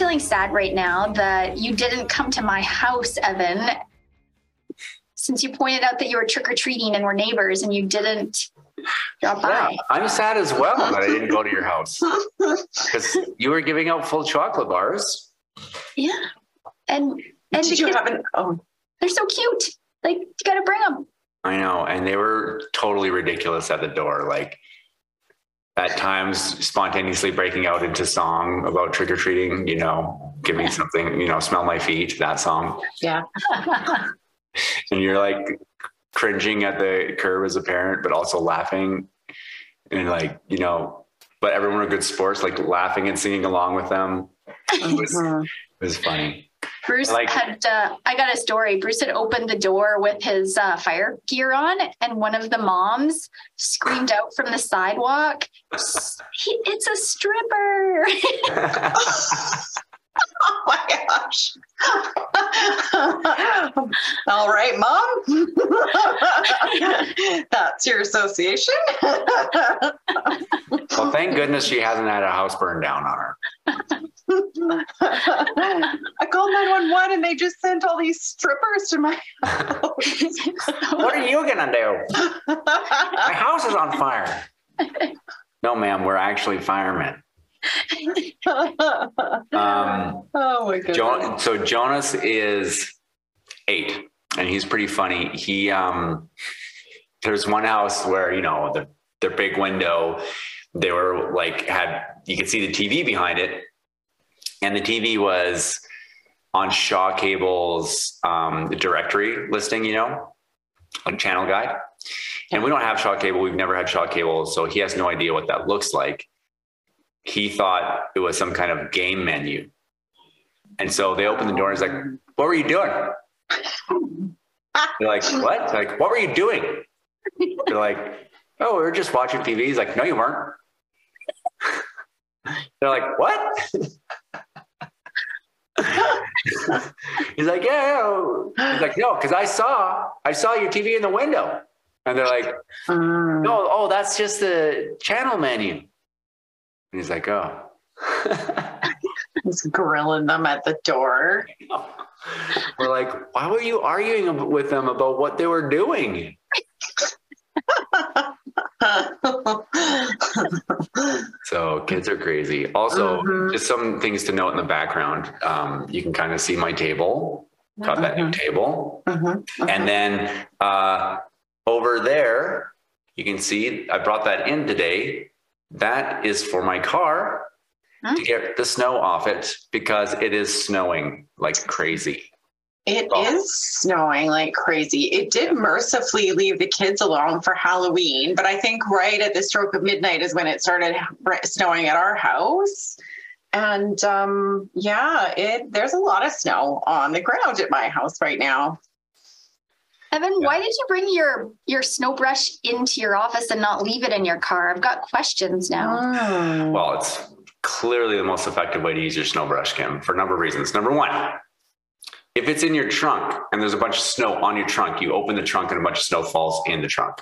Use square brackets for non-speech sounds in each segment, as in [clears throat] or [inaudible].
feeling sad right now that you didn't come to my house, Evan. Since you pointed out that you were trick or treating and we're neighbors, and you didn't drop Yeah, by. I'm sad as well that I didn't go to your house [laughs] because you were giving out full chocolate bars. Yeah, and and Did you kids, have an? Oh, they're so cute. Like you gotta bring them. I know, and they were totally ridiculous at the door. Like at times, spontaneously breaking out into song about trick or treating. You know, give me something. You know, smell my feet. That song, yeah. [laughs] and you're like cringing at the curb as a parent, but also laughing, and like you know, but everyone were good sports, like laughing and singing along with them. It was, Mhm. it was funny. Bruce Like- had, uh, I got a story. Bruce had opened the door with his uh, fire gear on, and one of the moms screamed out from the sidewalk, It's a stripper. [laughs] [laughs] [laughs] [laughs] Oh my gosh. [laughs] All right, mom. [laughs] That's your association. Well, thank goodness she hasn't had a house burned down on her. I called 911 and they just sent all these strippers to my house. What are you gonna do? My house is on fire. No, ma'am, we're actually firemen. Um, [laughs] oh my. Jo- so Jonas is eight, and he's pretty funny. He um, there's one house where you know the their big window, they were like had you could see the TV behind it, and the TV was on Shaw Cable's um, directory listing, you know, like channel guide. And we don't have Shaw Cable. We've never had Shaw Cable, so he has no idea what that looks like. He thought it was some kind of game menu. And so they opened the door and he's like, What were you doing? They're like, What? Like, what were you doing? They're like, Oh, we were just watching TV. He's like, No, you weren't. They're like, What? He's like, Yeah. yeah." He's like, No, because I saw I saw your TV in the window. And they're like, Mm. No, oh, that's just the channel menu. And he's like, Oh. [laughs] He's grilling them at the door. [laughs] We're like, why were you arguing with them about what they were doing? [laughs] So kids are crazy. Also, Mhm. just some things to note in the background. Um, you can kind of see my table. Got that new Mhm. table, Mhm, and then uh, over there, you can see I brought that in today. That is for my car to get the snow off it because it is snowing like crazy. It Oh. is snowing like crazy. It did mercifully leave the kids alone for Halloween, but I think right at the stroke of midnight is when it started snowing at our house. And um, yeah, it there's a lot of snow on the ground at my house right now. Evan, why did you bring your your snow brush into your office and not leave it in your car? I've got questions now. Mm. Well, it's clearly the most effective way to use your snow brush, Kim, for a number of reasons. Number one, if it's in your trunk and there's a bunch of snow on your trunk, you open the trunk and a bunch of snow falls in the trunk.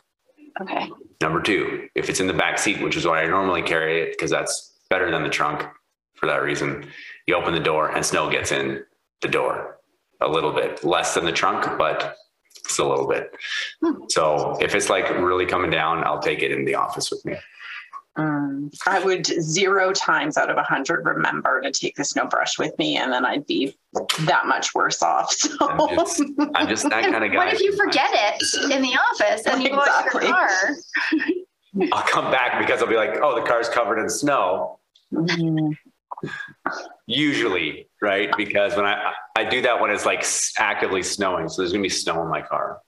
Okay. Number two, if it's in the back seat, which is why I normally carry it because that's better than the trunk for that reason, you open the door and snow gets in the door a little bit less than the trunk, but it's a little bit. So if it's like really coming down, I'll take it in the office with me. Mm. I would zero times out of a hundred remember to take the snow brush with me, and then I'd be that much worse off. So. I'm just, I'm just that kind of guy. What if you forget it in the office and you go out to Exactly. your car? I'll come back because I'll be like, oh, the car's covered in snow. Mm. Usually, right? Because when I I do that when it's like actively snowing, so there's gonna be snow in my car.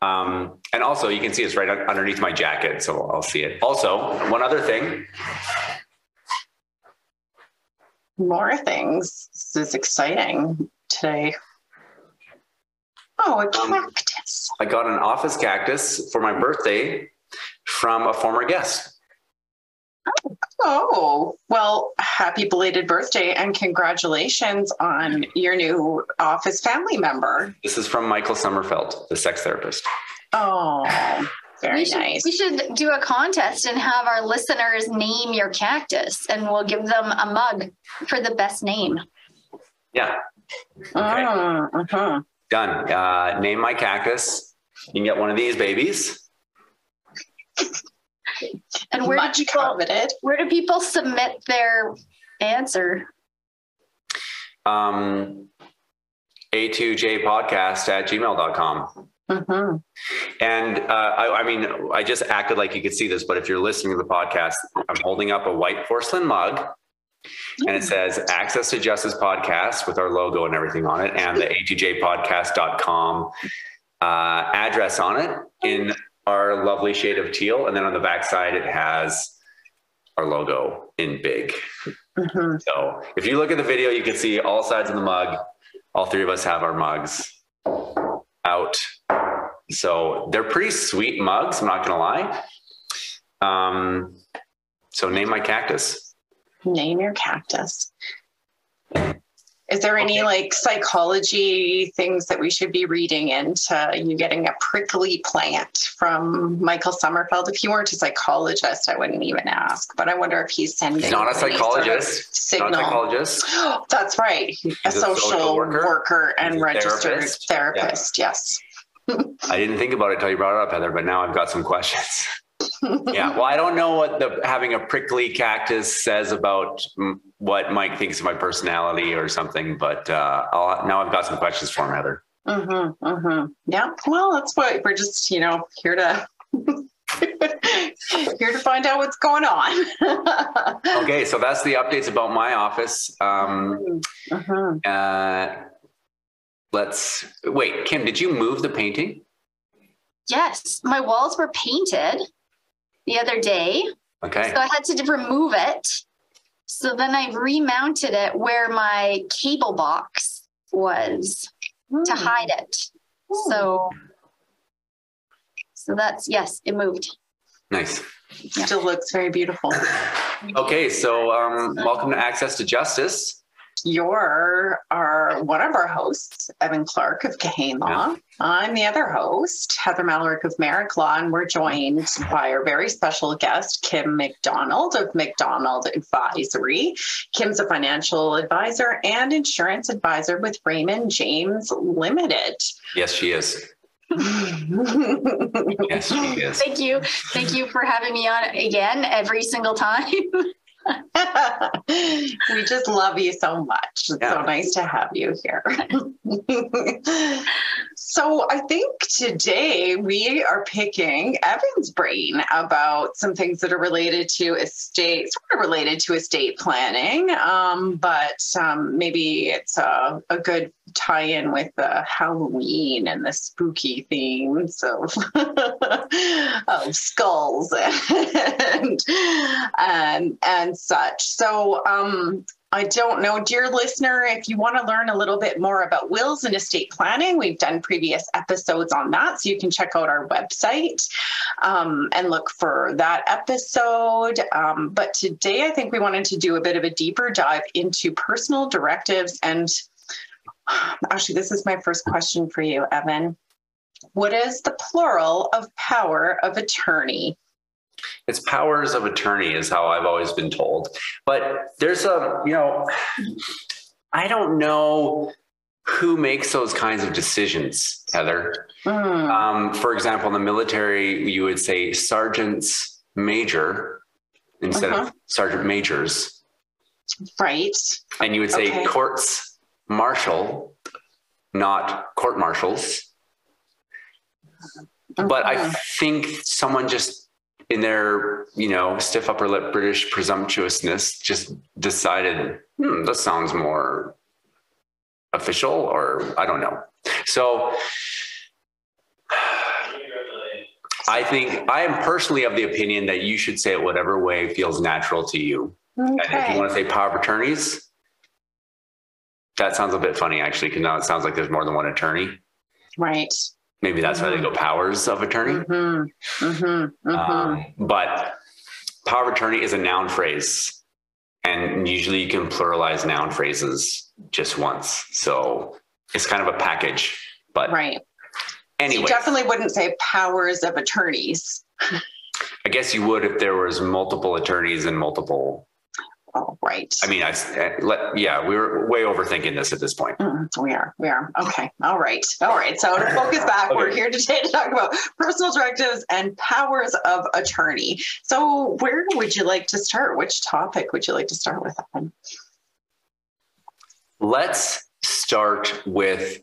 Um, and also, you can see it's right underneath my jacket, so I'll see it. Also, one other thing, More things. This is exciting today. Oh, a Um, cactus. I got an office cactus for my birthday from a former guest. Oh, well, happy belated birthday and congratulations on your new office family member. This is from Michael Sommerfeld, the sex therapist. Oh, Very we should, nice. We should do a contest and have our listeners name your cactus, and we'll give them a mug for the best name. Yeah, Mm, mhm. done. Uh, name my cactus. You can get one of these babies. And where Much do people coveted. where do people submit their answer? Um, a2jpodcast at gmail.com. hmm And uh, I, I mean, I just acted like you could see this, but if you're listening to the podcast, I'm holding up a white porcelain mug and it says Access to Justice Podcast with our logo and everything on it and the a2jpodcast.com uh, address on it in our lovely shade of teal. And then on the backside, it has our logo in big. hmm So if you look at the video, you can see all sides of the mug. All three of us have our mugs out. So they're pretty sweet mugs. I'm not going to lie. Um, so name my cactus. Name your cactus. Is there any Okay. like psychology things that we should be reading into you getting a prickly plant from Michael Sommerfeld? If you weren't a psychologist, I wouldn't even ask. But I wonder if he's sending. He's not a any sort of psychologist. Not a Signal. psychologist. That's right. A He's a social, social worker, worker. and registered therapist. therapist. Yes. [laughs] I didn't think about it until you brought it up, Heather, but now I've got some questions. Yeah. Well, I don't know what the having a prickly cactus says about mm, what Mike thinks of my personality or something, but uh, I'll, now I've got some questions for him, Heather. Mm-hmm, mm-hmm. Yeah. Well, that's what we're just, you know, here to [laughs] here to find out what's going on. [laughs] Okay, so that's the updates about my office. Um, Mhm. uh, let's wait. Kim, did you move the painting? Yes, my walls were painted the other day, Okay. so I had to remove it. So then I remounted it where my cable box was to Hmm. hide it. So, so that's yes, it moved. Nice. Still looks very beautiful. Okay, so um, welcome to Access to Justice. You're our one of our hosts, Evan Clarke of Kahane Law. I'm the other host, Heather Mallory of Merrick Law, and we're joined by our very special guest, Kim McDonald of McDonald Advisory. Kim's a financial advisor and insurance advisor with Raymond James Limited. Yes, she is. [laughs] Yes, she is. Thank you, thank you for having me on again every single time. [laughs] we just love you so much. It's Yeah. so nice to have you here. [laughs] so, I think today we are picking Evan's brain about some things that are related to estate, sort of related to estate planning, um, but um, maybe it's a, a good tie in with the Halloween and the spooky themes of, [laughs] of skulls [laughs] and, and, and such. So, um, I don't know, dear listener, if you want to learn a little bit more about wills and estate planning, we've done previous episodes on that. So you can check out our website um, and look for that episode. Um, but today, I think we wanted to do a bit of a deeper dive into personal directives. And actually, this is my first question for you, Evan. What is the plural of power of attorney? It's powers of attorney, is how I've always been told. But there's a, you know, I don't know who makes those kinds of decisions, Heather. Hmm. Um, for example, in the military, you would say sergeants major instead Uh-huh. of sergeant majors, right. and you would say Okay. courts martial, not court marshals. But I Mhm. think someone just in their, you know, stiff upper lip British presumptuousness just decided, hmm, this sounds more official or I don't know. So I think I am personally of the opinion that you should say it whatever way feels natural to you. And if you want to say power of attorneys, that sounds a bit funny actually, because now it sounds like there's more than one attorney. Right. Maybe that's why they go powers of attorney. Mm-hmm. Mm-hmm. Mm-hmm. Um, but power of attorney is a noun phrase, and usually you can pluralize noun phrases just once. So it's kind of a package. But right. Anyway, You definitely wouldn't say powers of attorneys. I guess you would if there was multiple attorneys and multiple. Oh, right. I mean, I let yeah, we were way overthinking this at this point. Mm, we are. We are. Okay. All right. All right. So to focus back, we're here today to talk about personal directives and powers of attorney. So where would you like to start? Which topic would you like to start with? Evan? Let's start with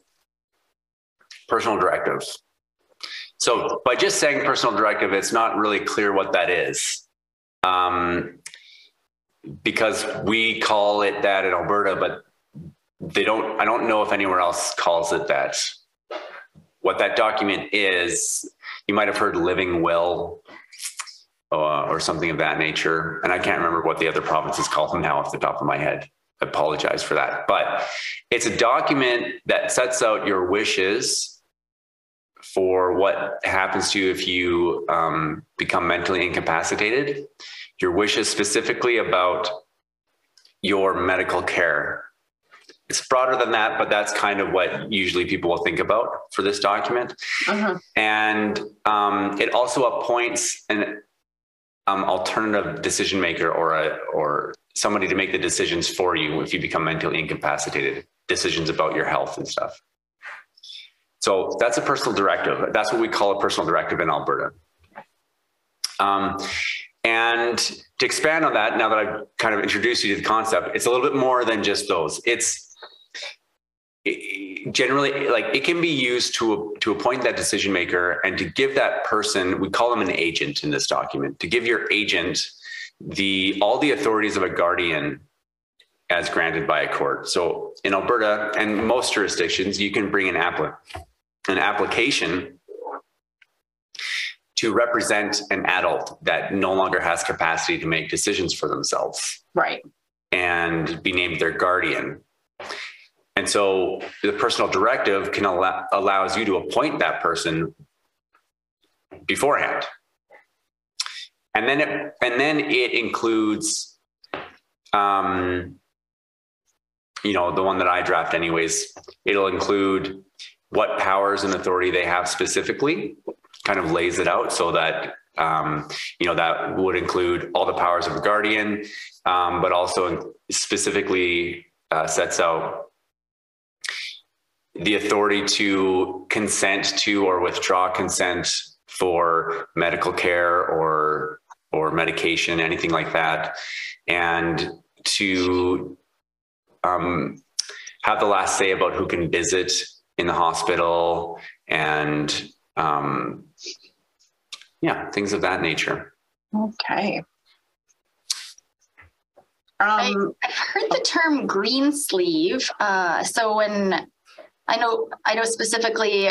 personal directives. So, by just saying personal directive, it's not really clear what that is. Um, because we call it that in Alberta, but they don't, I don't know if anywhere else calls it that. What that document is, you might have heard living will uh, or something of that nature. And I can't remember what the other provinces call them now off the top of my head. I apologize for that. But it's a document that sets out your wishes for what happens to you if you um, become mentally incapacitated, your wishes specifically about your medical care. It's broader than that, but that's kind of what usually people will think about for this document. Mhm. And um, it also appoints an um, alternative decision maker or a or somebody to make the decisions for you if you become mentally incapacitated. Decisions about your health and stuff. So that's a personal directive. That's what we call a personal directive in Alberta. Um, and to expand on that, now that I've kind of introduced you to the concept, it's a little bit more than just those. It's generally like it can be used to to appoint that decision maker and to give that person we call them an agent in this document to give your agent the all the authorities of a guardian as granted by a court so in alberta and most jurisdictions you can bring an appli- an application to represent an adult that no longer has capacity to make decisions for themselves Right. and be named their guardian. And so the personal directive can allow allows you to appoint that person beforehand. And then it and then it includes um you know the one that I draft anyways it'll include what powers and authority they have specifically kind of lays it out so that um, you know that would include all the powers of a guardian um, but also specifically uh, sets out the authority to consent to or withdraw consent for medical care or or medication, anything like that, and to um, have the last say about who can visit in the hospital and um, yeah, things of that nature. Okay. I- Um, I've heard the term green sleeve. Uh, so when I know, I know specifically,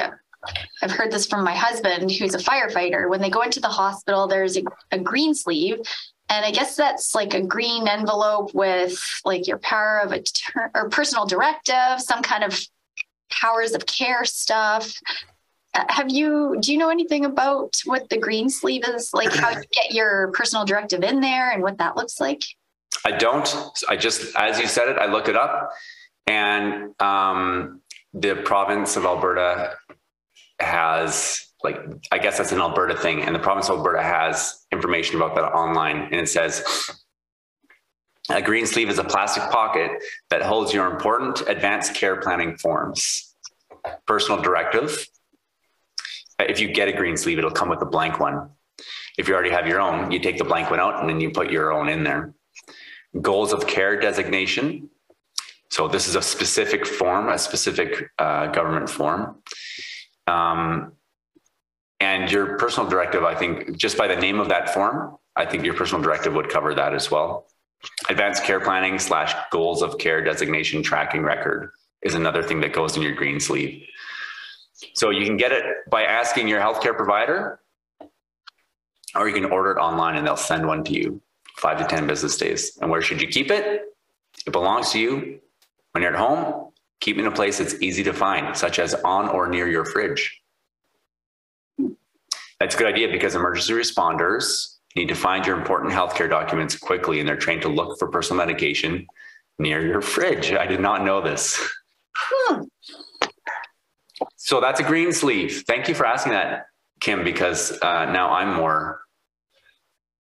I've heard this from my husband, who's a firefighter. When they go into the hospital, there's a, a green sleeve, and I guess that's like a green envelope with like your power of attorney or personal directive, some kind of powers of care stuff. Have you? Do you know anything about what the green sleeve is? Like how you get your personal directive in there and what that looks like? I don't. I just, as you said it, I looked it up, and um, the province of Alberta has, like, I guess that's an Alberta thing, and the province of Alberta has information about that online, and it says. A green sleeve is a plastic pocket that holds your important advanced care planning forms. Personal directive. If you get a green sleeve, it'll come with a blank one. If you already have your own, you take the blank one out and then you put your own in there goals of care designation. So this is a specific form, a specific uh, government form. Um, and your personal directive, I think, just by the name of that form, I think your personal directive would cover that as well. Advanced care planning slash goals of care designation tracking record is another thing that goes in your green sleeve. So you can get it by asking your healthcare provider, or you can order it online and they'll send one to you five to 10 business days. And where should you keep it? It belongs to you. When you're at home, keep it in a place that's easy to find, such as on or near your fridge. That's a good idea because emergency responders need to find your important healthcare documents quickly and they're trained to look for personal medication near your fridge. I did not know this. Hmm. So that's a green sleeve. Thank you for asking that, Kim, because uh, now I'm more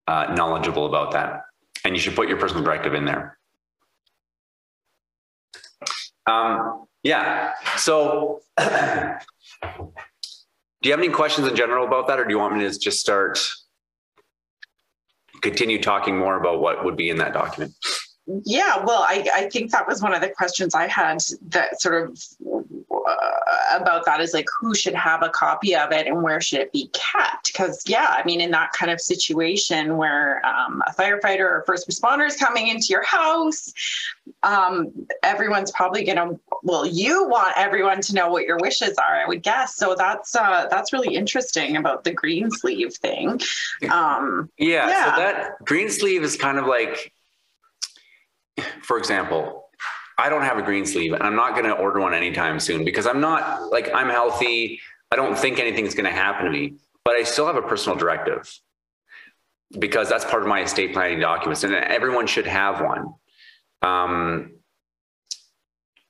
uh, knowledgeable about that. And you should put your personal directive in there. Um, yeah. So, [clears throat] do you have any questions in general about that, or do you want me to just start continue talking more about what would be in that document? Yeah, well, I, I think that was one of the questions I had that sort of uh, about that is like who should have a copy of it and where should it be kept? Because, yeah, I mean, in that kind of situation where um, a firefighter or first responder is coming into your house, um, everyone's probably going to, well, you want everyone to know what your wishes are, I would guess. So that's uh, that's really interesting about the green sleeve thing. Um, yeah, yeah, so that green sleeve is kind of like for example, I don't have a green sleeve and I'm not going to order one anytime soon because I'm not like I'm healthy. I don't think anything's going to happen to me, but I still have a personal directive because that's part of my estate planning documents and everyone should have one. Um,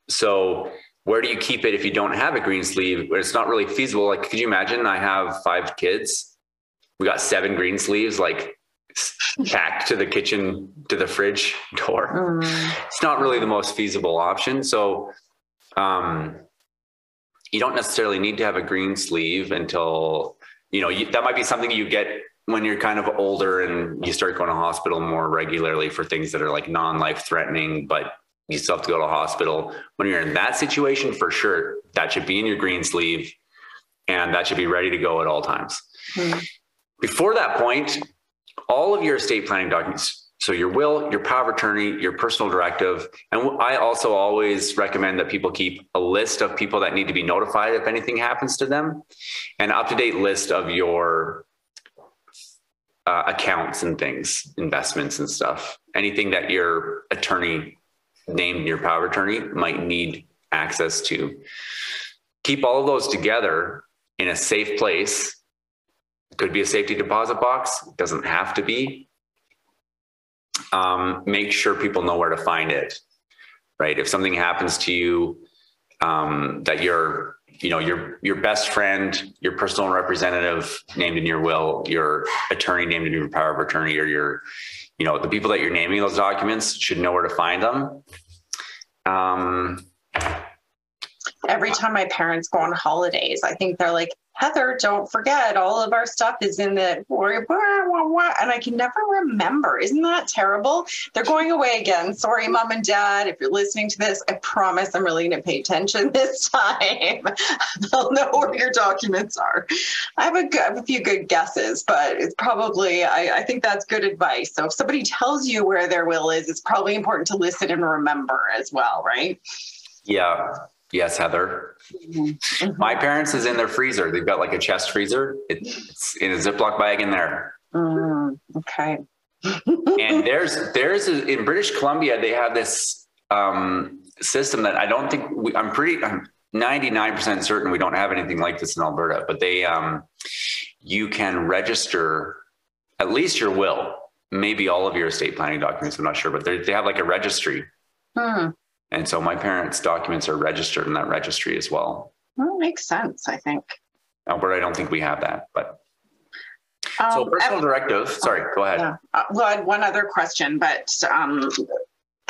so where do you keep it if you don't have a green sleeve? It's not really feasible. Like, could you imagine I have five kids? We got seven green sleeves. Like back to the kitchen to the fridge door. Mm. It's not really the most feasible option. So um, you don't necessarily need to have a green sleeve until you know you, that might be something you get when you're kind of older and you start going to hospital more regularly for things that are like non-life threatening, but you still have to go to hospital. When you're in that situation, for sure, that should be in your green sleeve and that should be ready to go at all times. Mm. Before that point, all of your estate planning documents. So your will, your power of attorney, your personal directive. And I also always recommend that people keep a list of people that need to be notified if anything happens to them, an up to date list of your uh, accounts and things, investments and stuff. Anything that your attorney named your power of attorney might need access to. Keep all of those together in a safe place could be a safety deposit box, it doesn't have to be. Um, make sure people know where to find it, right? If something happens to you um, that your, you know, your your best friend, your personal representative named in your will, your attorney named in your power of attorney, or your, you know, the people that you're naming those documents should know where to find them. Um, Every time my parents go on holidays, I think they're like, Heather, don't forget, all of our stuff is in the and I can never remember. Isn't that terrible? They're going away again. Sorry, mom and dad, if you're listening to this, I promise I'm really going to pay attention [laughs] this time. [laughs] They'll know where your documents are. I have a, good, a few good guesses, but it's probably, I, I think that's good advice. So if somebody tells you where their will is, it's probably important to listen and remember as well, right? Yeah. Yes, Heather. Mm-hmm. My parents is in their freezer. They've got like a chest freezer. It's in a Ziploc bag in there. Mm, okay. and [laughs] there's there's a, in British Columbia they have this um, system that I don't think we, I'm pretty I'm 99% certain we don't have anything like this in Alberta. But they um, you can register at least your will, maybe all of your estate planning documents. I'm not sure, but they have like a registry. Hmm. And so my parents' documents are registered in that registry as well. Well, makes sense, I think. Alberta, I don't think we have that, but. Um, so personal I, directive, sorry, go ahead. Yeah. Uh, well, I had one other question, but um,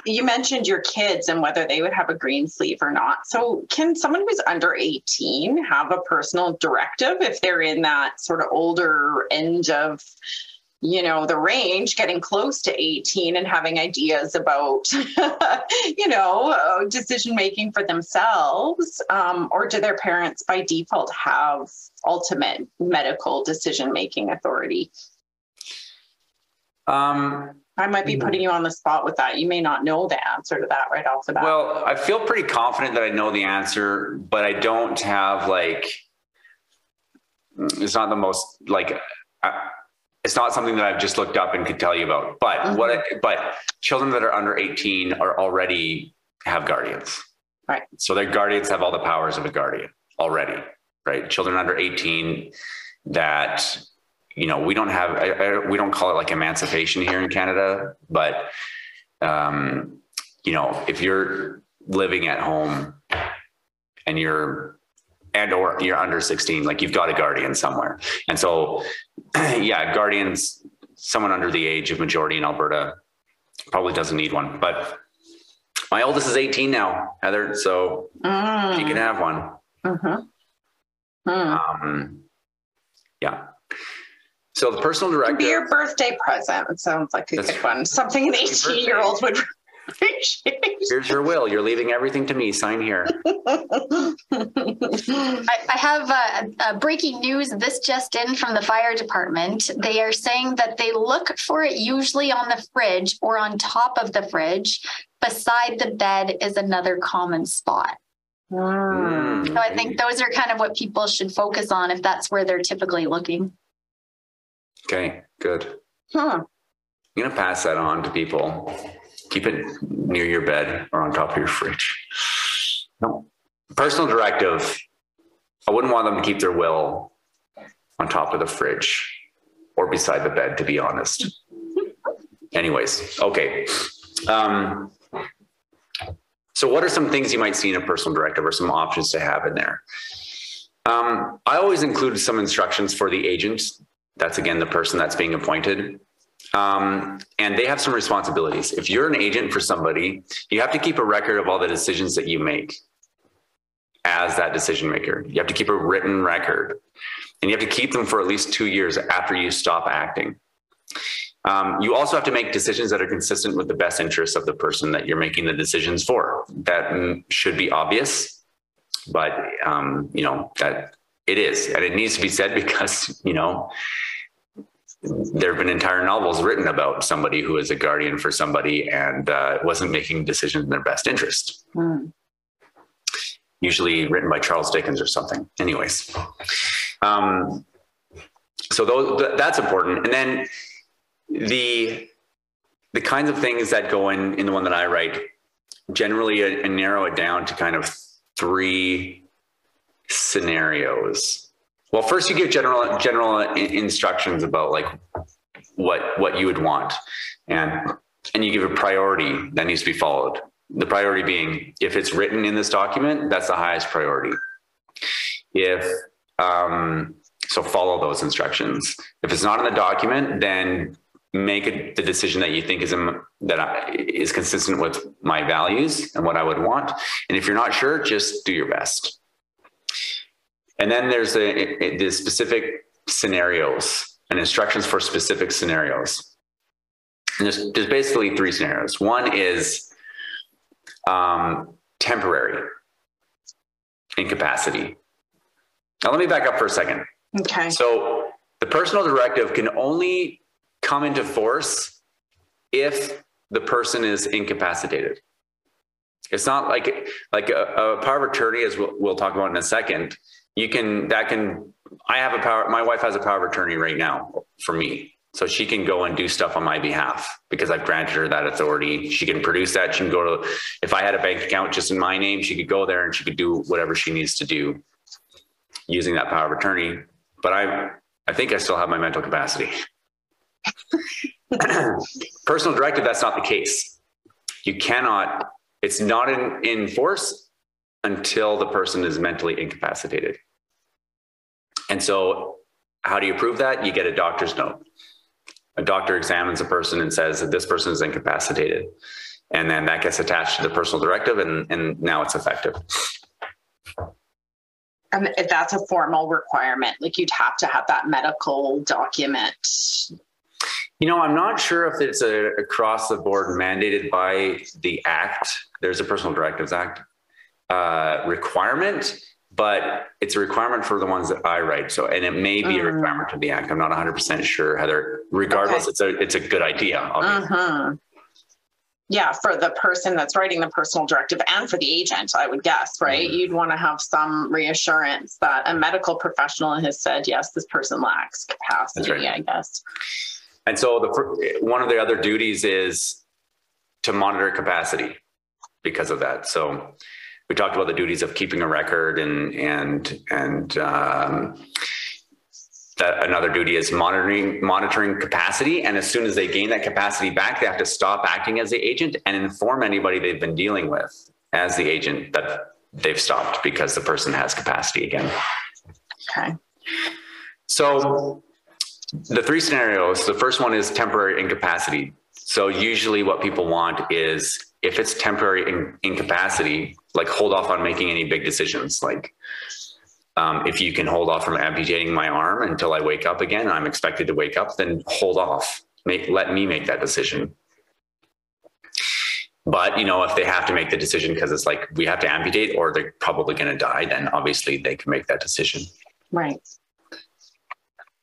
you mentioned your kids and whether they would have a green sleeve or not. So, can someone who's under 18 have a personal directive if they're in that sort of older end of you know the range getting close to 18 and having ideas about [laughs] you know uh, decision making for themselves um, or do their parents by default have ultimate medical decision making authority um, I might be putting you on the spot with that. You may not know the answer to that right off the bat. Well, I feel pretty confident that I know the answer, but I don't have like, it's not the most like, I, it's not something that I've just looked up and could tell you about. But mm-hmm. what? I, but children that are under 18 are already have guardians. Right. So their guardians have all the powers of a guardian already. Right. Children under 18 that you know we don't have I, I, we don't call it like emancipation here in Canada, but um, you know if you're living at home and you're and or you're under 16, like you've got a guardian somewhere. And so, [clears throat] yeah, guardians, someone under the age of majority in Alberta probably doesn't need one. But my oldest is 18 now, Heather, so Mm. she can have one. Mhm. Mm. Um, yeah. So the personal Could director. be your birthday present. It sounds like a good one. Something an 18 year old would appreciate. Here's your will. You're leaving everything to me. Sign here. I, I have uh, uh, breaking news. This just in from the fire department. They are saying that they look for it usually on the fridge or on top of the fridge. Beside the bed is another common spot. Mm. So I think those are kind of what people should focus on if that's where they're typically looking. Okay, good. Hmm. I'm going to pass that on to people. Keep it near your bed or on top of your fridge. No. Personal directive. I wouldn't want them to keep their will on top of the fridge or beside the bed, to be honest. [laughs] Anyways, okay. Um, so, what are some things you might see in a personal directive or some options to have in there? Um, I always include some instructions for the agent. That's again the person that's being appointed. Um, and they have some responsibilities. If you're an agent for somebody, you have to keep a record of all the decisions that you make as that decision maker. You have to keep a written record and you have to keep them for at least two years after you stop acting. Um, you also have to make decisions that are consistent with the best interests of the person that you're making the decisions for. That should be obvious, but um, you know that it is, and it needs to be said [laughs] because you know there have been entire novels written about somebody who is a guardian for somebody and uh, wasn't making decisions in their best interest. Hmm. Usually written by Charles Dickens or something. Anyways, um, so those, th- that's important. And then the the kinds of things that go in in the one that I write generally uh, narrow it down to kind of three scenarios. Well, first you give general general instructions about like what what you would want, and and you give a priority that needs to be followed. The priority being if it's written in this document, that's the highest priority. If um, so, follow those instructions. If it's not in the document, then make a, the decision that you think is in, that I, is consistent with my values and what I would want. And if you're not sure, just do your best. And then there's the, the specific scenarios and instructions for specific scenarios. And there's, there's basically three scenarios. One is um, temporary incapacity. Now, let me back up for a second. Okay. So the personal directive can only come into force if the person is incapacitated. It's not like like a, a power of attorney, as we'll, we'll talk about in a second. You can that can. I have a power. My wife has a power of attorney right now for me, so she can go and do stuff on my behalf because I've granted her that authority. She can produce that. She can go to. If I had a bank account just in my name, she could go there and she could do whatever she needs to do using that power of attorney. But I, I think I still have my mental capacity. [clears throat] Personal directive, that's not the case. You cannot, it's not in, in force until the person is mentally incapacitated. And so, how do you prove that? You get a doctor's note. A doctor examines a person and says that this person is incapacitated. And then that gets attached to the personal directive, and, and now it's effective. And if that's a formal requirement. Like you'd have to have that medical document. You know, I'm not sure if it's a across the board mandated by the act. There's a Personal Directives Act uh, requirement, but it's a requirement for the ones that I write. So, and it may be a Mm. requirement to the act. I'm not 100 percent sure, Heather. Regardless, Okay. it's a it's a good idea. Mhm. Yeah, for the person that's writing the personal directive and for the agent, I would guess, right? Mhm. You'd want to have some reassurance that a medical professional has said, yes, this person lacks capacity, right. I guess. And so, the one of the other duties is to monitor capacity because of that. So, we talked about the duties of keeping a record and and and um, that another duty is monitoring monitoring capacity and as soon as they gain that capacity back they have to stop acting as the agent and inform anybody they've been dealing with as the agent that they've stopped because the person has capacity again. Okay. So the three scenarios, the first one is temporary incapacity. So usually what people want is if it's temporary in, incapacity, like hold off on making any big decisions. Like um, if you can hold off from amputating my arm until I wake up again, I'm expected to wake up, then hold off. Make let me make that decision. But you know, if they have to make the decision because it's like we have to amputate or they're probably going to die, then obviously they can make that decision. Right.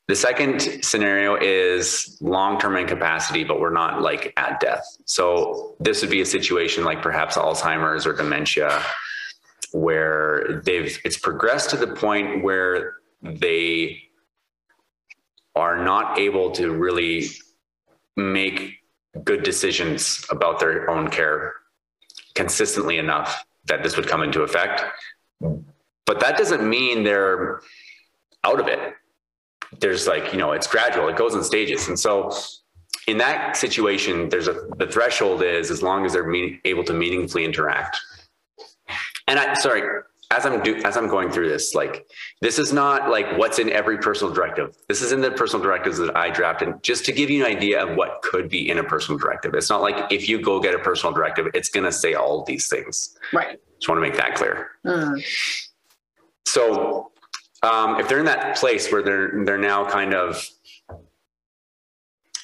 The second scenario is long-term incapacity, but we're not like at death. So this would be a situation like perhaps Alzheimer's or dementia, where they've it's progressed to the point where they are not able to really make good decisions about their own care consistently enough that this would come into effect. But that doesn't mean they're out of it. There's like, you know, it's gradual, it goes in stages. And so in that situation, there's a the threshold is as long as they're mean, able to meaningfully interact. And I sorry, as I'm do, as I'm going through this, like this is not like what's in every personal directive. This is in the personal directives that I drafted, just to give you an idea of what could be in a personal directive. It's not like if you go get a personal directive, it's going to say all these things. Right. Just want to make that clear. Mm. So, um, if they're in that place where they're they're now kind of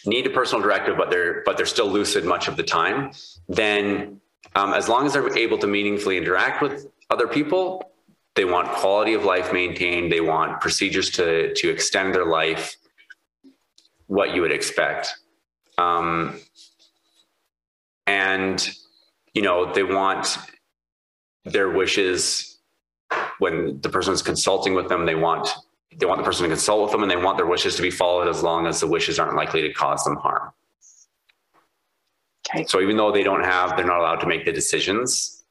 need a personal directive, but they're but they're still lucid much of the time, then um, as long as they're able to meaningfully interact with other people. They want quality of life maintained. They want procedures to to extend their life. What you would expect, um, and you know they want their wishes when the person is consulting with them. They want they want the person to consult with them, and they want their wishes to be followed as long as the wishes aren't likely to cause them harm. Okay. So even though they don't have, they're not allowed to make the decisions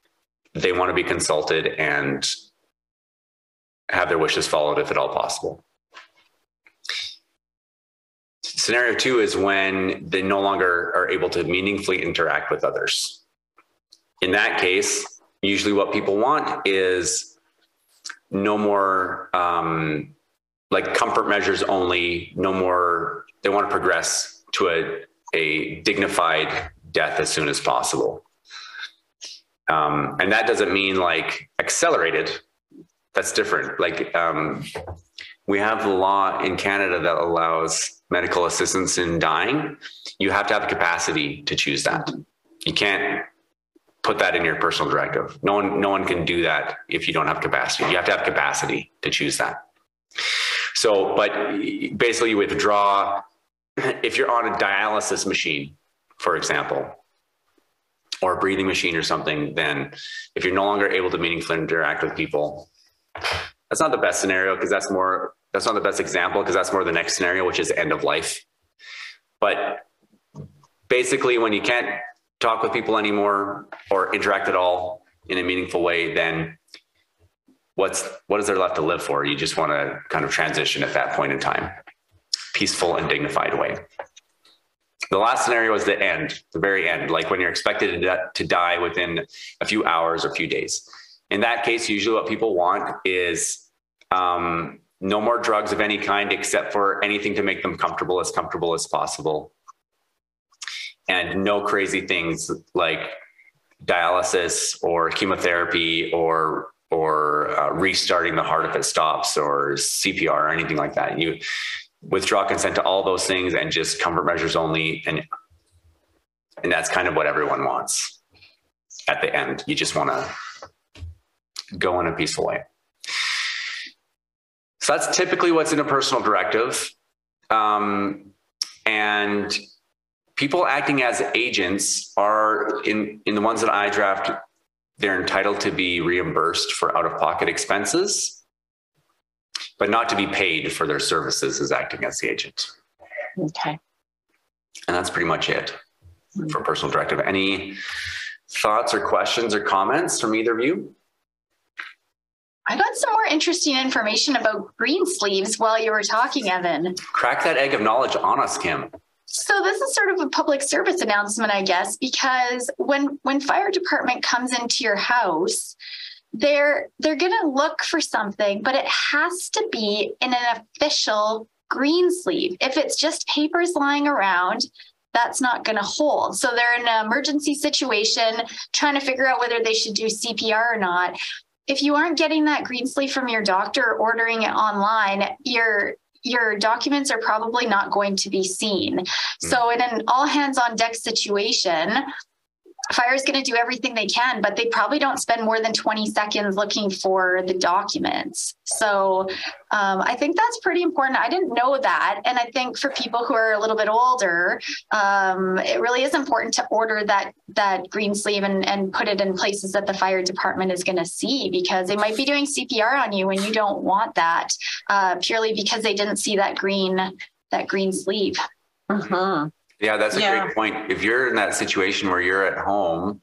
they want to be consulted and have their wishes followed if at all possible. Scenario two is when they no longer are able to meaningfully interact with others. In that case, usually what people want is no more um, like comfort measures only, no more, they want to progress to a, a dignified death as soon as possible. Um, and that doesn't mean like accelerated. That's different. Like um, we have the law in Canada that allows medical assistance in dying. You have to have the capacity to choose that. You can't put that in your personal directive. No one, no one can do that if you don't have capacity. You have to have capacity to choose that. So, but basically, you withdraw if you're on a dialysis machine, for example or a breathing machine or something, then if you're no longer able to meaningfully interact with people, that's not the best scenario because that's more that's not the best example because that's more the next scenario, which is end of life. But basically, when you can't talk with people anymore or interact at all in a meaningful way, then what's what is there left to live for? You just want to kind of transition at that point in time, peaceful and dignified way. The last scenario is the end, the very end, like when you're expected to, die within a few hours or a few days. In that case, usually what people want is um, no more drugs of any kind except for anything to make them comfortable, as comfortable as possible. And no crazy things like dialysis or chemotherapy or or uh, restarting the heart if it stops or CPR or anything like that. You withdraw consent to all those things and just comfort measures only and and that's kind of what everyone wants at the end. You just want to go in a peaceful way. So that's typically what's in a personal directive. Um, and people acting as agents are in in the ones that i draft they're entitled to be reimbursed for out of pocket expenses but not to be paid for their services as acting as the agent. Okay. And that's pretty much it hmm. for personal directive. Any thoughts or questions or comments from either of you? I got some more interesting information about green sleeves while you were talking, Evan. Crack that egg of knowledge on us, Kim. So this is sort of a public service announcement, I guess, because when when fire department comes into your house, they're they're going to look for something, but it has to be in an official green sleeve. If it's just papers lying around, that's not going to hold. So they're in an emergency situation trying to figure out whether they should do CPR or not. If you aren't getting that green sleeve from your doctor or ordering it online, your your documents are probably not going to be seen. Mm-hmm. So in an all hands on deck situation, fire is going to do everything they can, but they probably don't spend more than 20 seconds looking for the documents. So um, I think that's pretty important. I didn't know that. And I think for people who are a little bit older, um, it really is important to order that, that green sleeve and, and put it in places that the fire department is going to see because they might be doing CPR on you and you don't want that uh, purely because they didn't see that green, that green sleeve. Uh-huh. Yeah, that's a yeah. great point. If you're in that situation where you're at home,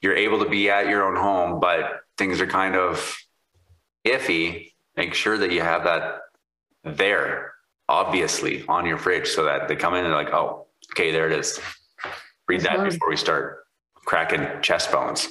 you're able to be at your own home, but things are kind of iffy, make sure that you have that there, obviously, on your fridge so that they come in and like, oh, okay, there it is. Read that before we start cracking chest bones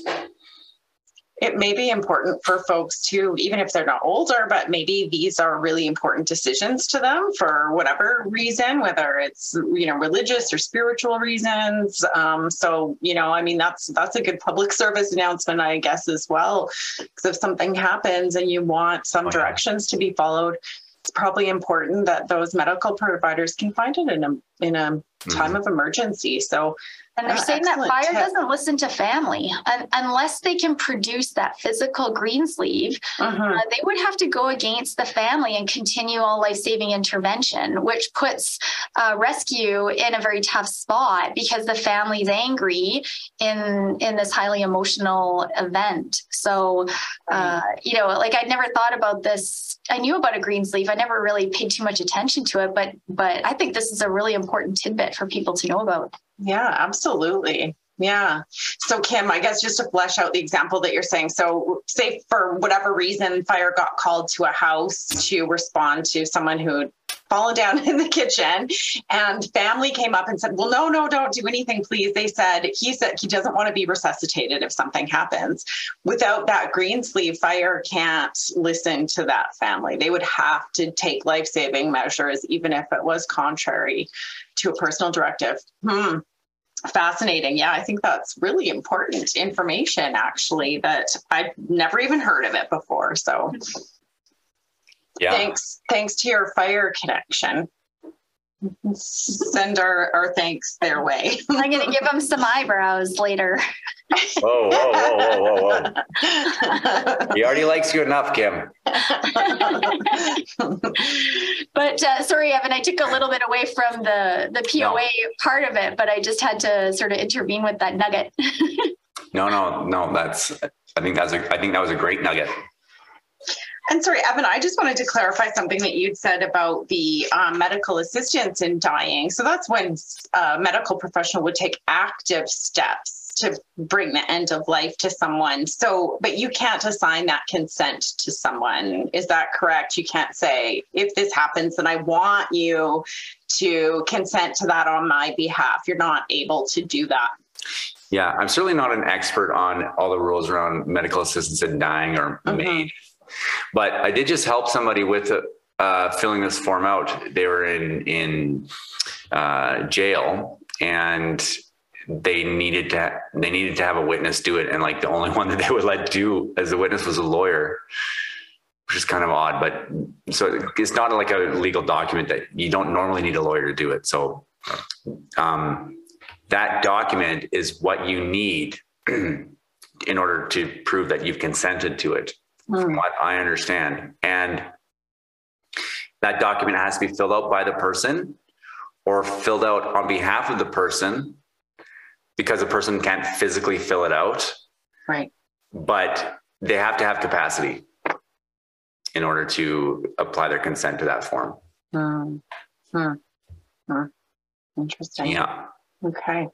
it may be important for folks to, even if they're not older, but maybe these are really important decisions to them for whatever reason, whether it's you know religious or spiritual reasons. Um, so you know, I mean, that's that's a good public [laughs] service announcement, I guess, as well. Because if something happens and you want some directions to be followed, it's probably important that those medical providers can find it in a in a time mm-hmm. of emergency. So and they're saying that fire tip. doesn't listen to family and, unless they can produce that physical green sleeve. Uh-huh. Uh, they would have to go against the family and continue all life saving intervention, which puts uh, rescue in a very tough spot because the family's angry in in this highly emotional event. So, uh, you know, like I'd never thought about this. I knew about a green sleeve. I never really paid too much attention to it, but but I think this is a really important tidbit for people to know about. Yeah, absolutely. Yeah. So, Kim, I guess just to flesh out the example that you're saying. So, say for whatever reason, fire got called to a house to respond to someone who fallen down [laughs] in the kitchen and family came up and said well no no don't do anything please they said he said he doesn't want to be resuscitated if something happens without that green sleeve fire can't listen to that family they would have to take life-saving measures even if it was contrary to a personal directive hmm fascinating. Yeah, I think that's really important information actually that I've never even heard of it before. So yeah. thanks thanks to your fire connection send our, our thanks their way. [laughs] I'm going to give them some eyebrows later. whoa, whoa, whoa, whoa, whoa, whoa. he already likes you enough, Kim. [laughs] but uh, sorry, Evan, I took a little bit away from the, the POA no. part of it, but I just had to sort of intervene with that nugget. [laughs] no, no, no, that's, I think that's a, I think that was a great nugget. And sorry, Evan, I just wanted to clarify something that you'd said about the um, medical assistance in dying. So that's when a uh, medical professional would take active steps to bring the end of life to someone. So, but you can't assign that consent to someone. Is that correct? You can't say, if this happens, then I want you to consent to that on my behalf. You're not able to do that. Yeah, I'm certainly not an expert on all the rules around medical assistance in dying or mm-hmm. MAID. But I did just help somebody with uh, filling this form out. They were in in uh, jail and they needed to they needed to have a witness do it, and like the only [laughs] one that they would let do as a witness was a lawyer, which is kind of odd. But so it's not like a legal document that you don't normally need a lawyer to do it. So um, that document is what you need [clears throat] in order to prove that you've consented to it from hmm. what I understand. And that document has to be filled out by the person or filled out on behalf of the person because the person can't physically fill it out. Right. But they have to have capacity in order to apply their consent to that form. Hmm. Hmm. Hmm. Interesting. Yeah. Okay.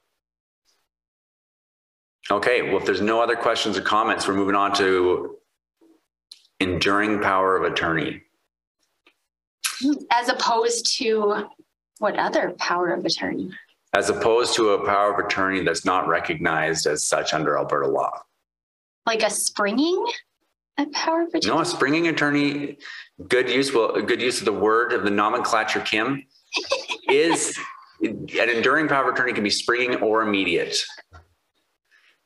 Okay. Well, if there's no other questions or comments, we're moving on to enduring power of attorney. As opposed to what other power of attorney? As opposed to a power of attorney that's not recognized as such under Alberta law. Like a springing? A power of attorney. No, a springing attorney, good use, well, good use of the word of the nomenclature, Kim, is an enduring power of attorney can be springing or immediate.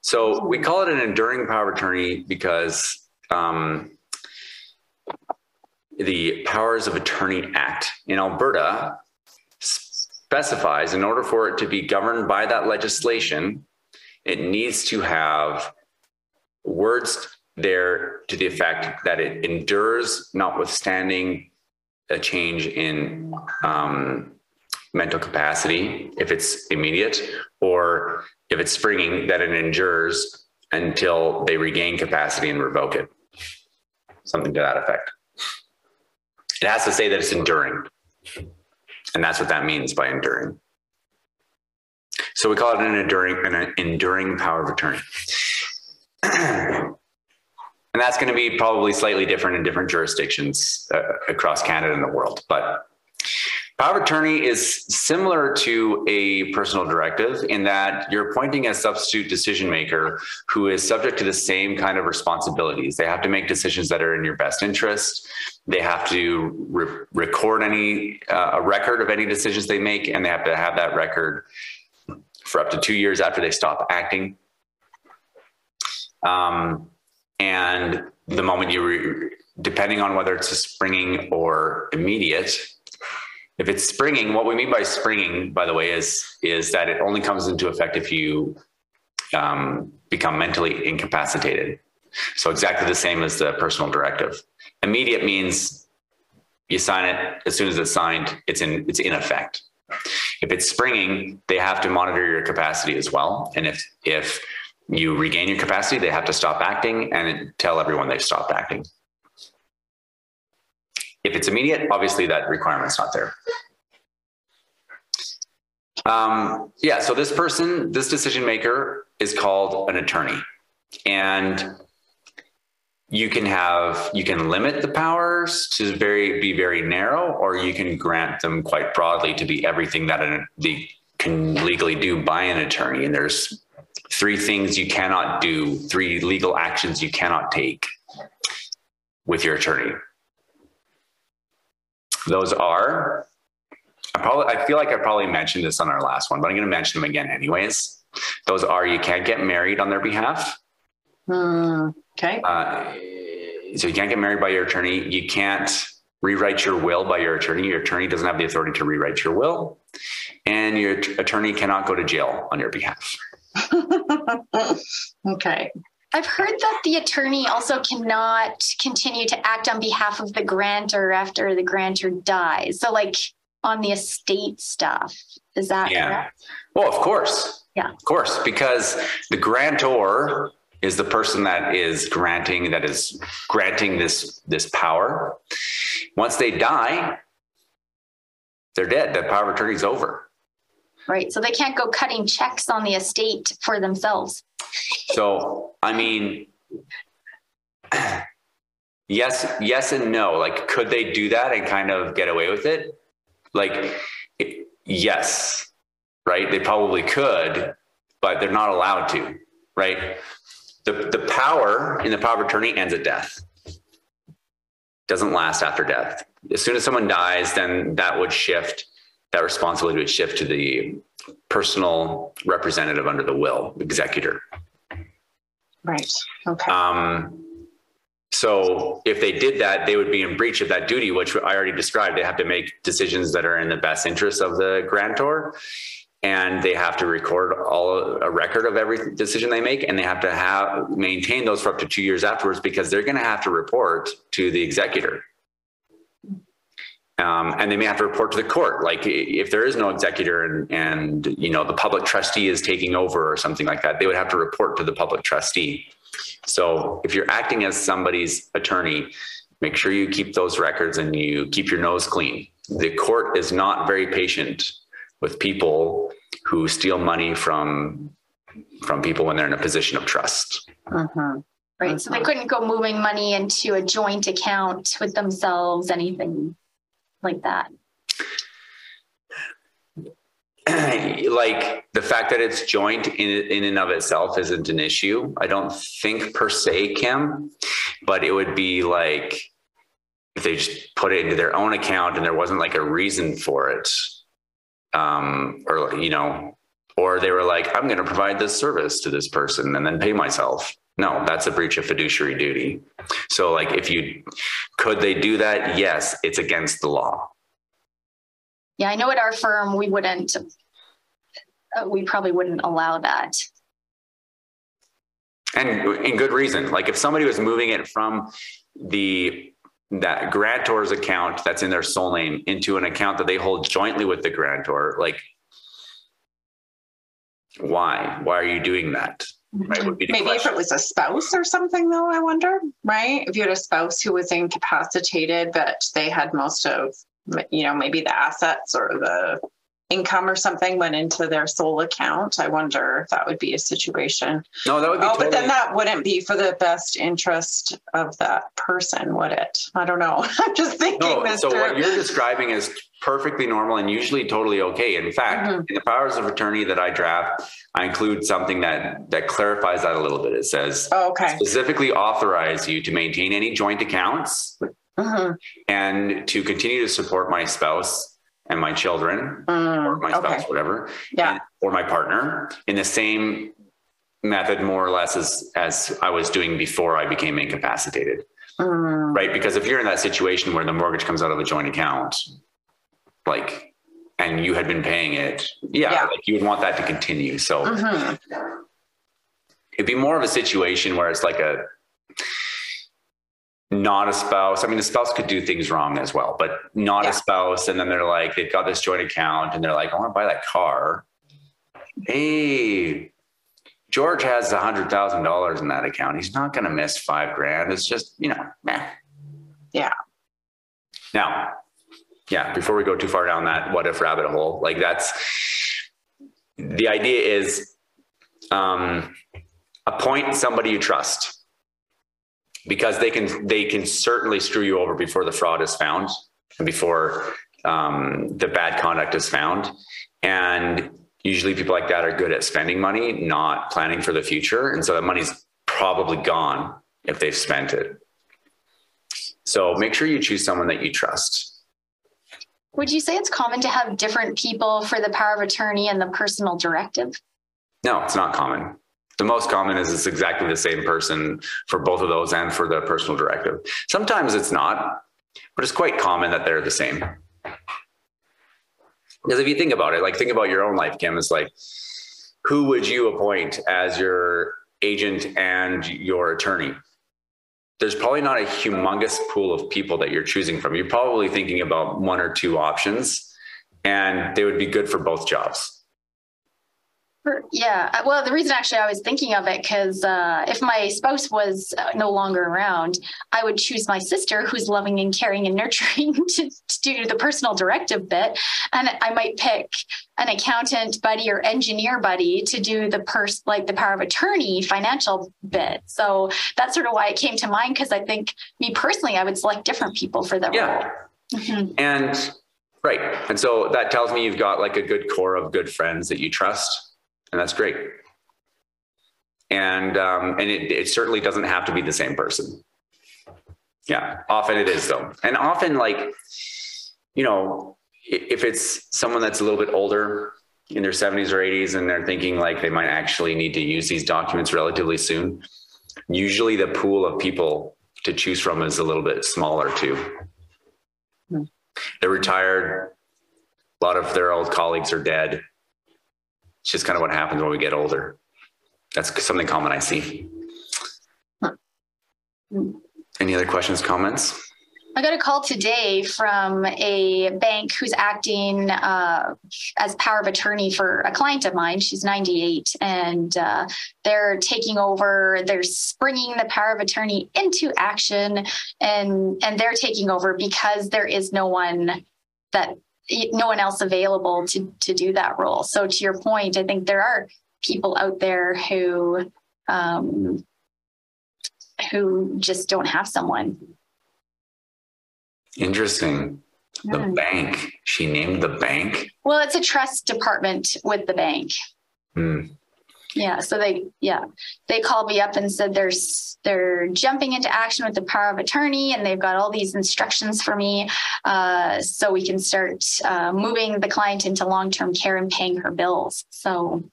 So we call it an enduring power of attorney because um, the Powers of Attorney Act in Alberta specifies in order for it to be governed by that legislation, it needs to have words there to the effect that it endures, notwithstanding a change in um, mental capacity, if it's immediate, or if it's springing, that it endures until they regain capacity and revoke it. Something to that effect. It has to say that it's enduring. And that's what that means by enduring. So we call it an enduring, an enduring power of attorney. [clears throat] And that's going to be probably slightly different in different jurisdictions uh, across Canada and the world. But power of attorney is similar to a personal directive in that you're appointing a substitute decision maker who is subject to the same kind of responsibilities. They have to make decisions that are in your best interest. They have to re- record any uh, a record of any decisions they make, and they have to have that record for up to two years after they stop acting. Um, and the moment you, re- depending on whether it's a springing or immediate, if it's springing, what we mean by springing, by the way, is is that it only comes into effect if you um, become mentally incapacitated. So exactly the same as the personal directive. Immediate means you sign it as soon as it's signed, it's in it's in effect. If it's springing, they have to monitor your capacity as well. And if if you regain your capacity, they have to stop acting and tell everyone they've stopped acting. If it's immediate, obviously that requirement's not there. Um, yeah, so this person, this decision maker is called an attorney. And you can have you can limit the powers to very be very narrow or you can grant them quite broadly to be everything that an, they can legally do by an attorney. And there's three things you cannot do three legal actions you cannot take with your attorney. Those are I probably I feel like I probably mentioned this on our last one but I'm going to mention them again anyways. Those are you can't get married on their behalf Hmm, okay. uh, so you can't get married by your attorney. You can't rewrite your will by your attorney. Your attorney doesn't have the authority to rewrite your will, and your t- attorney cannot go to jail on your behalf. [laughs] okay. I've heard that the attorney also cannot continue to act on behalf of the grantor after the grantor dies. So, like on the estate stuff. Is that Yeah. correct? Well, of course. Yeah. Of course, because the grantor is the person that is granting that is granting this this power. Once they die, they're dead. The power of attorney is over. Right. So they can't go cutting checks on the estate for themselves. So, I mean, [clears throat] yes, yes, and no. Like, could they do that and kind of get away with it? Like, it- yes, right? They probably could, but they're not allowed to, right? The, the power in the power of attorney ends at death. Doesn't last after death. As soon as someone dies, then that would shift, that responsibility would shift to the personal representative under the will, executor. Right. Okay. Um, so if they did that, they would be in breach of that duty, which I already described. They have to make decisions that are in the best interest of the grantor, and they have to record all a record of every decision they make, and they have to have maintain those for up to two years afterwards because they're going to have to report to the executor. Um, and they may have to report to the court. Like if there is no executor and, and you know the public trustee is taking over or something like that, they would have to report to the public trustee. So if you're acting as somebody's attorney, make sure you keep those records and you keep your nose clean. The court is not very patient with people who steal money from from people when they're in a position of trust. Mhm. Right. So they couldn't go moving money into a joint account with themselves, anything like that. [clears throat] like the fact that it's joint in in and of itself isn't an issue. I don't think per se, Kim. but it would be like if they just put it into their own account and there wasn't like a reason for it. Um, or, you know, or they were like, I'm going to provide this service to this person and then pay myself. No, that's a breach of fiduciary duty. So, like, if you could they do that? Yes, it's against the law. Yeah, I know at our firm we wouldn't. Uh, we probably wouldn't allow that. And in good reason. Like, if somebody was moving it from the that grantor's account that's in their sole name into an account that they hold jointly with the grantor, like, why? Why are you doing that? Right, Maybe question. if it was a spouse or something, though, I wonder, right? If you had a spouse who was incapacitated, but they had most of, you know, maybe the assets or the income or something went into their sole account. I wonder if that would be a situation. No, that would be. Oh, totally... but then that wouldn't be for the best interest of that person, would it? I don't know. [laughs] I'm just thinking. No, so through. what you're describing is perfectly normal and usually totally okay. In fact, mm-hmm. in the powers of attorney that I draft, I include something that that clarifies that a little bit. It says oh, okay. specifically authorize you to maintain any joint accounts mm-hmm. and to continue to support my spouse and my children mm, or my spouse, okay. whatever, yeah, and, or my partner in the same method, more or less as as I was doing before I became incapacitated. Mm. Right, because if you're in that situation where the mortgage comes out of a joint account, like, and you had been paying it, yeah, yeah. like you would want that to continue. So mm-hmm. it'd be more of a situation where it's like a not a spouse. I mean, the spouse could do things wrong as well, but not yeah. a spouse. And then they're like, they've got this joint account and they're like, I want to buy that car. Hey, George has a hundred thousand dollars in that account. He's not going to miss five grand. It's just, you know, meh. Yeah. Now, yeah, before we go too far down that what if rabbit hole, like that's the idea is um, appoint somebody you trust because they can they can certainly screw you over before the fraud is found and before um, the bad conduct is found. And usually people like that are good at spending money not planning for the future. And so that money's probably gone if they've spent it. So make sure you choose someone that you trust. Would you say it's common to have different people for the power of attorney and the personal directive? No it's not common the most common is it's exactly the same person for both of those and for the personal directive. Sometimes it's not, but it's quite common that they're the same. Because if you think about it, like think about your own life, Kim, it's like, who would you appoint as your agent and your attorney? There's probably not a humongous pool of people that you're choosing from. You're probably thinking about one or two options, and they would be good for both jobs. Yeah. Uh, well, the reason actually I was thinking of it because uh, if my spouse was uh, no longer around, I would choose my sister, who's loving and caring and [laughs] nurturing, to, to do the personal directive bit, and I might pick an accountant buddy or engineer buddy to do the purse, like the power of attorney financial bit. So that's sort of why it came to mind because I think me personally, I would select different people for the yeah. role. Mm-hmm. And right, and so that tells me you've got like a good core of good friends that you trust and that's great. And um, and it, it certainly doesn't have to be the same person. Yeah, often it is though, and often like you know if it's someone that's a little bit older in their 70s or 80s and they're thinking like they might actually need to use these documents relatively soon usually the pool of people to choose from is a little bit smaller too hmm. they're retired a lot of their old colleagues are dead it's just kind of what happens when we get older. That's something common I see. Any other questions, comments? I got a call today from a bank who's acting uh, as power of attorney for a client of mine. She's 98, and uh, they're taking over. They're springing the power of attorney into action, and and they're taking over because there is no one that no one else available to to do that role. So to your point, I think there are people out there who um, who just don't have someone. Interesting. The yeah. bank. She named the bank. Well, it's a trust department with the bank. Hmm. Yeah, so they yeah they called me up and said they're they're jumping into action with the power of attorney and they've got all these instructions for me, uh, so we can start uh, moving the client into long term care and paying her bills. So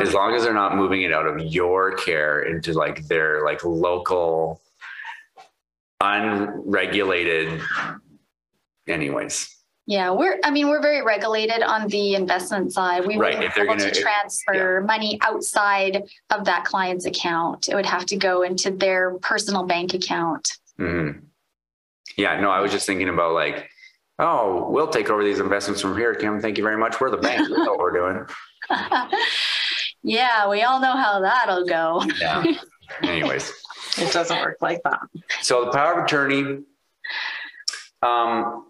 as long as they're not moving it out of your care into like their like local unregulated anyways yeah, we're. I mean, we're very regulated on the investment side. We Right, wouldn't if be they're able gonna- to if- transfer money outside of that client's account. It would have to go into their personal bank account. hmm yeah no i was just thinking about like oh we'll take over these investments from here kim thank you very much we're the bank we know what we're doing [laughs] yeah, we all know how that'll go. yeah anyways It doesn't work like that. So the power of attorney. Um,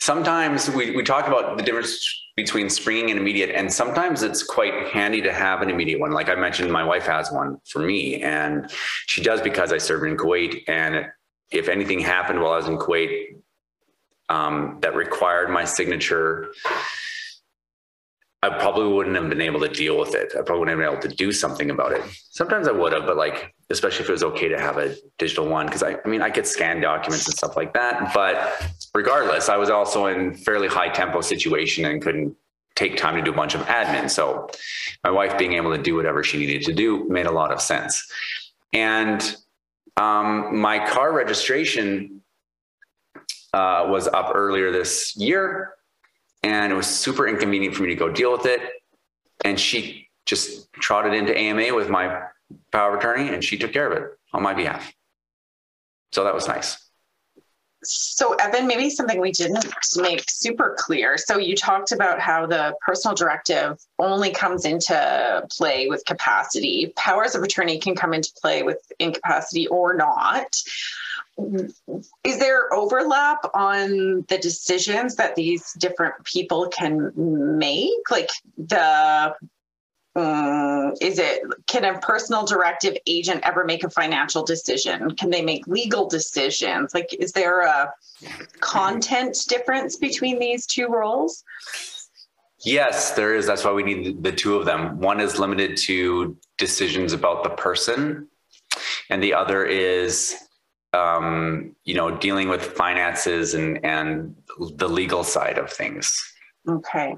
sometimes we, we talk about the difference between springing and immediate, and sometimes it's quite handy to have an immediate one. Like I mentioned, my wife has one for me, and she does because I served in Kuwait. And if anything happened while I was in Kuwait um, that required my signature, I probably wouldn't have been able to deal with it. I probably wouldn't have been able to do something about it. Sometimes I would have, but like, especially if it was okay to have a digital one, because I, I mean, I could scan documents and stuff like that. But regardless, I was also in fairly high tempo situation and couldn't take time to do a bunch of admin. So my wife being able to do whatever she needed to do made a lot of sense. And um, my car registration uh, was up earlier this year and it was super inconvenient for me to go deal with it. And she just trotted into AMA with my power of attorney and she took care of it on my behalf. So that was nice. So, Evan, maybe something we didn't make super clear. So, you talked about how the personal directive only comes into play with capacity. Powers of attorney can come into play with incapacity or not. Is there overlap on the decisions that these different people can make? Like the um, is it can a personal directive agent ever make a financial decision? Can they make legal decisions? Like, is there a content difference between these two roles? Yes, there is. That's why we need the two of them. One is limited to decisions about the person, and the other is, um, you know, dealing with finances and and the legal side of things. Okay.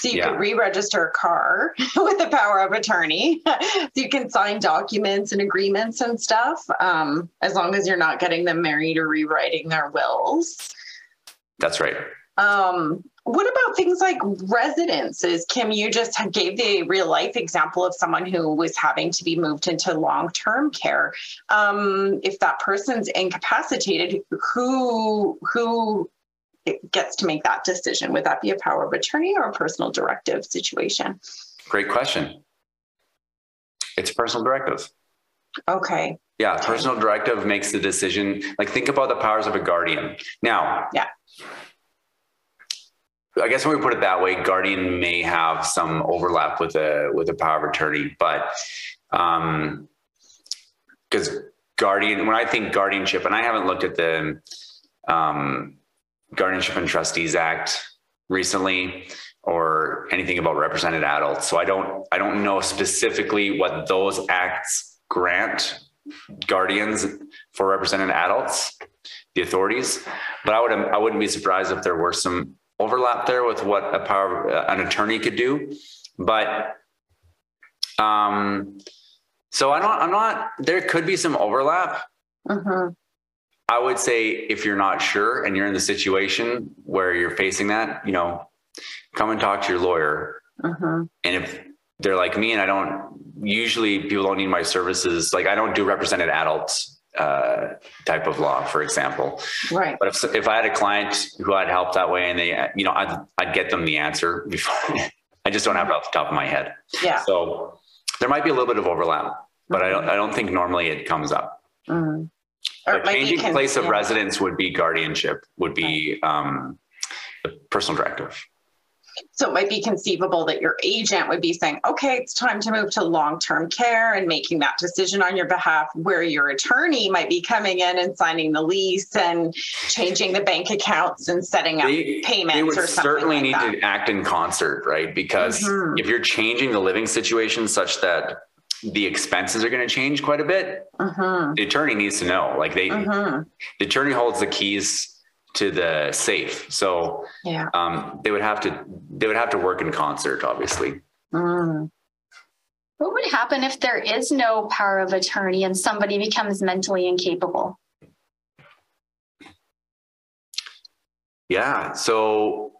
So you Yeah. could re-register a car [laughs] with the power of attorney. so [laughs] you can sign documents and agreements and stuff, um, as long as you're not getting them married or rewriting their wills. That's right. Um, what about things like residences? Kim, you just gave the real life example of someone who was having to be moved into long term care. Um, if that person's incapacitated, who who gets to make that decision? Would that be a power of attorney or a personal directive situation? Great question. It's personal directive. Okay. Yeah, personal directive makes the decision. Like think about the powers of a guardian. Now, Yeah. I guess when we put it that way, guardian may have some overlap with a with a power of attorney, but um because guardian when I think guardianship, and I haven't looked at the um Guardianship and Trustees Act recently or anything about represented adults. So I don't I don't know specifically what those acts grant guardians for represented adults, the authorities. But I would I wouldn't be surprised if there were some overlap there with what a power an attorney could do. But um, so I don't I'm not there could be some overlap. Mhm. I would say if you're not sure and you're in the situation where you're facing that, you know, come and talk to your lawyer. Mhm. And if they're like me and I don't usually people don't need my services, like I don't do represented adults uh, type of law, for example. Right. But if if I had a client who I'd help that way and they, you know, I'd I'd get them the answer before. [laughs] I just don't have it off the top of my head. Yeah. So there might be a little bit of overlap, but I don't I don't think normally it comes up. Mhm. Or changing can- place of yeah. residence would be guardianship, would be um, the personal directive. So it might be conceivable that your agent would be saying, okay, it's time to move to long term care and making that decision on your behalf, where your attorney might be coming in and signing the lease and changing the bank accounts and setting up They, payments they would or something. certainly like need that. to act in concert, right? Because Mhm. if you're changing the living situation such that the expenses are going to change quite a bit, Mhm, the attorney needs to know. Like they, mhm. the attorney holds the keys to the safe, so Yeah. um, they would have to they would have to work in concert, obviously. Mm. What would happen if there is no power of attorney and somebody becomes mentally incapable? Yeah. So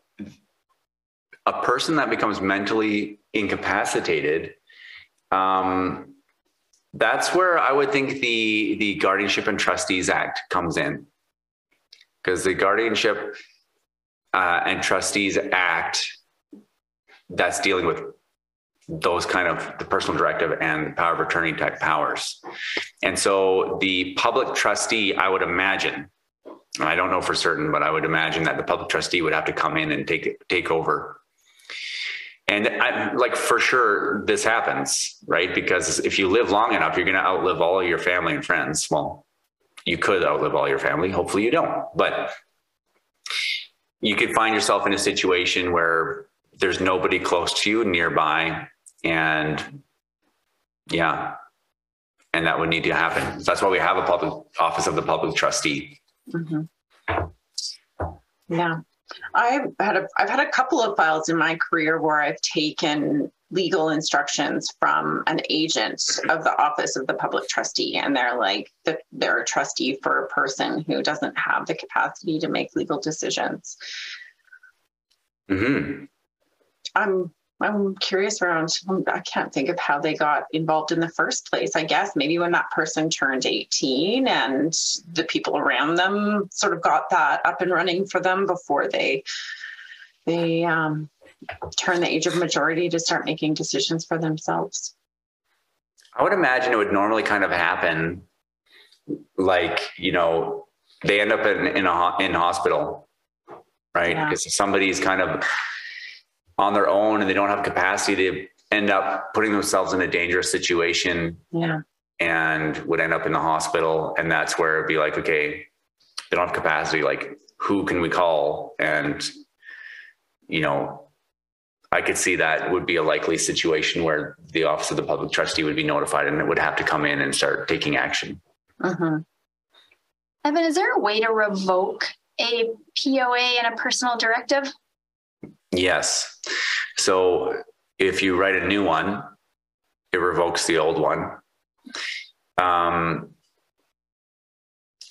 a person that becomes mentally incapacitated, um, that's where I would think the the Guardianship and Trustees Act comes in, because the Guardianship uh, and Trustees Act that's dealing with those kind of the personal directive and power of attorney type powers. And so the public trustee, I would imagine, I don't know for certain, but I would imagine that the public trustee would have to come in and take take over. And I, like for sure, this happens, right? Because if you live long enough, you're going to outlive all your family and friends. Well, you could outlive all your family. Hopefully, you don't. But you could find yourself in a situation where there's nobody close to you nearby, and yeah, and that would need to happen. So that's why we have a public office of the public trustee. Mhm. Yeah. I've had a I've had a couple of files in my career where I've taken legal instructions from an agent of the office of the public trustee and they're like the, they're a trustee for a person who doesn't have the capacity to make legal decisions. hmm I'm I'm curious around I can't think of how they got involved in the first place. I guess maybe when that person turned 18 and the people around them sort of got that up and running for them before they they um turn the age of majority to start making decisions for themselves. I would imagine it would normally kind of happen like, you know, they end up in, in a in hospital, right? Because if somebody's kind of on their own and they don't have capacity, they end up putting themselves in a dangerous situation Yeah. and would end up in the hospital. And that's where it'd be like, okay, they don't have capacity. Like, who can we call? And, you know, I could see that would be a likely situation where the office of the public trustee would be notified and it would have to come in and start taking action. Mhm. Evan, is there a way to revoke a POA and a personal directive? Yes. So if you write a new one, it revokes the old one. Um,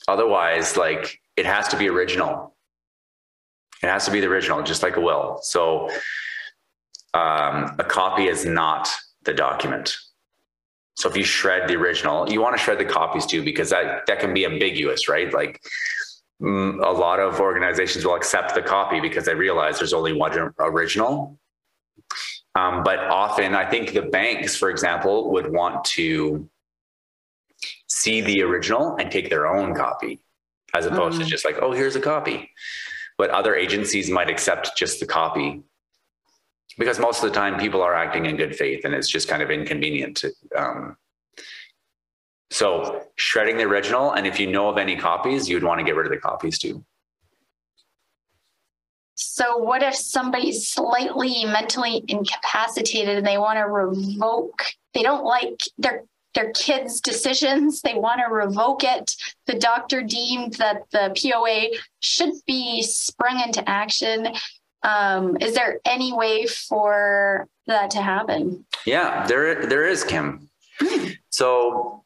otherwise, like it has to be original. It has to be the original, just like a will. So um, a copy is not the document. So if you shred the original, you want to shred the copies too, because that that can be ambiguous, right? Like a lot of organizations will accept the copy because they realize there's only one original. Um, but often, I think the banks, for example, would want to see the original and take their own copy, as opposed to Mhm. just like, oh, here's a copy. But other agencies might accept just the copy because most of the time people are acting in good faith and it's just kind of inconvenient. To, um, so shredding the original, and if you know of any copies, you'd want to get rid of the copies too. So, what if somebody's slightly mentally incapacitated and they want to revoke? They don't like their their kids' decisions. They want to revoke it. The doctor deemed that the POA should be sprung into action. Um, is there any way for that to happen? Yeah, there there is Kim. [laughs] So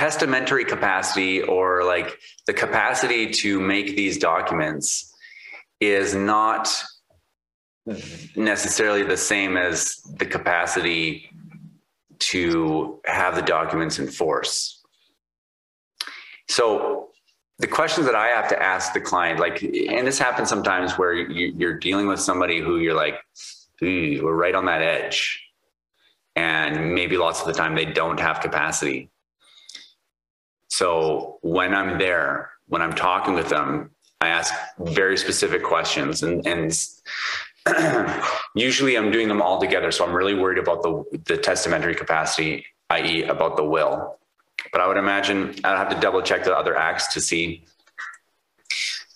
testamentary capacity or like the capacity to make these documents is not necessarily the same as the capacity to have the documents in force. So the questions that I have to ask the client, like, and this happens sometimes where you, you're dealing with somebody who you're like, "Ooh, we're right on that edge. And maybe lots of the time they don't have capacity. So when I'm there, when I'm talking with them, I ask very specific questions, and and [clears throat] usually I'm doing them all together. So I'm really worried about the the testamentary capacity, i.e., about the will. But I would imagine I'd have to double check the other acts to see.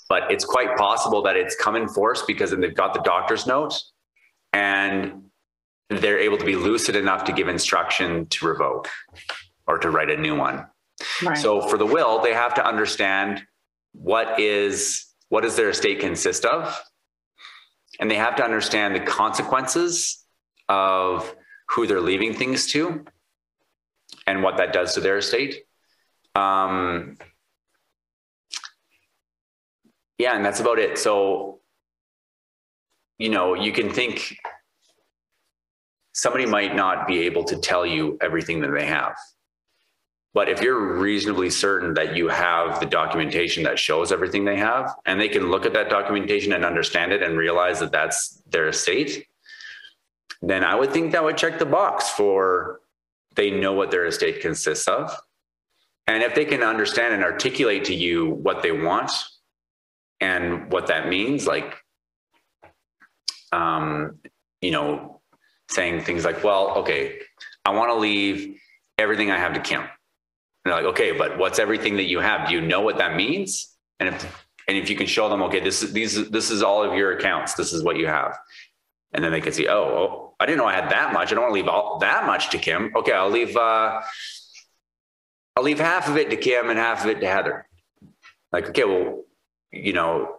But it's quite possible that it's come in force because then they've got the doctor's note and they're able to be lucid enough to give instruction to revoke or to write a new one. So for the will, they have to understand what is what does their estate consist of, and they have to understand the consequences of who they're leaving things to, and what that does to their estate. Um, yeah, and that's about it. So, you know, you can think somebody might not be able to tell you everything that they have. But if you're reasonably certain that you have the documentation that shows everything they have, and they can look at that documentation and understand it and realize that that's their estate, then I would think that would check the box for they know what their estate consists of. And if they can understand and articulate to you what they want and what that means, like, um, you know, saying things like, well, okay, I want to leave everything I have to Kim. And like, okay, but what's everything that you have? Do you know what that means? And if and if you can show them, okay, this is these this is all of your accounts. This is what you have. And then they can see, oh, oh I didn't know I had that much. I don't want to leave all that much to Kim. Okay, I'll leave uh I'll leave half of it to Kim and half of it to Heather. Like, okay, well, you know,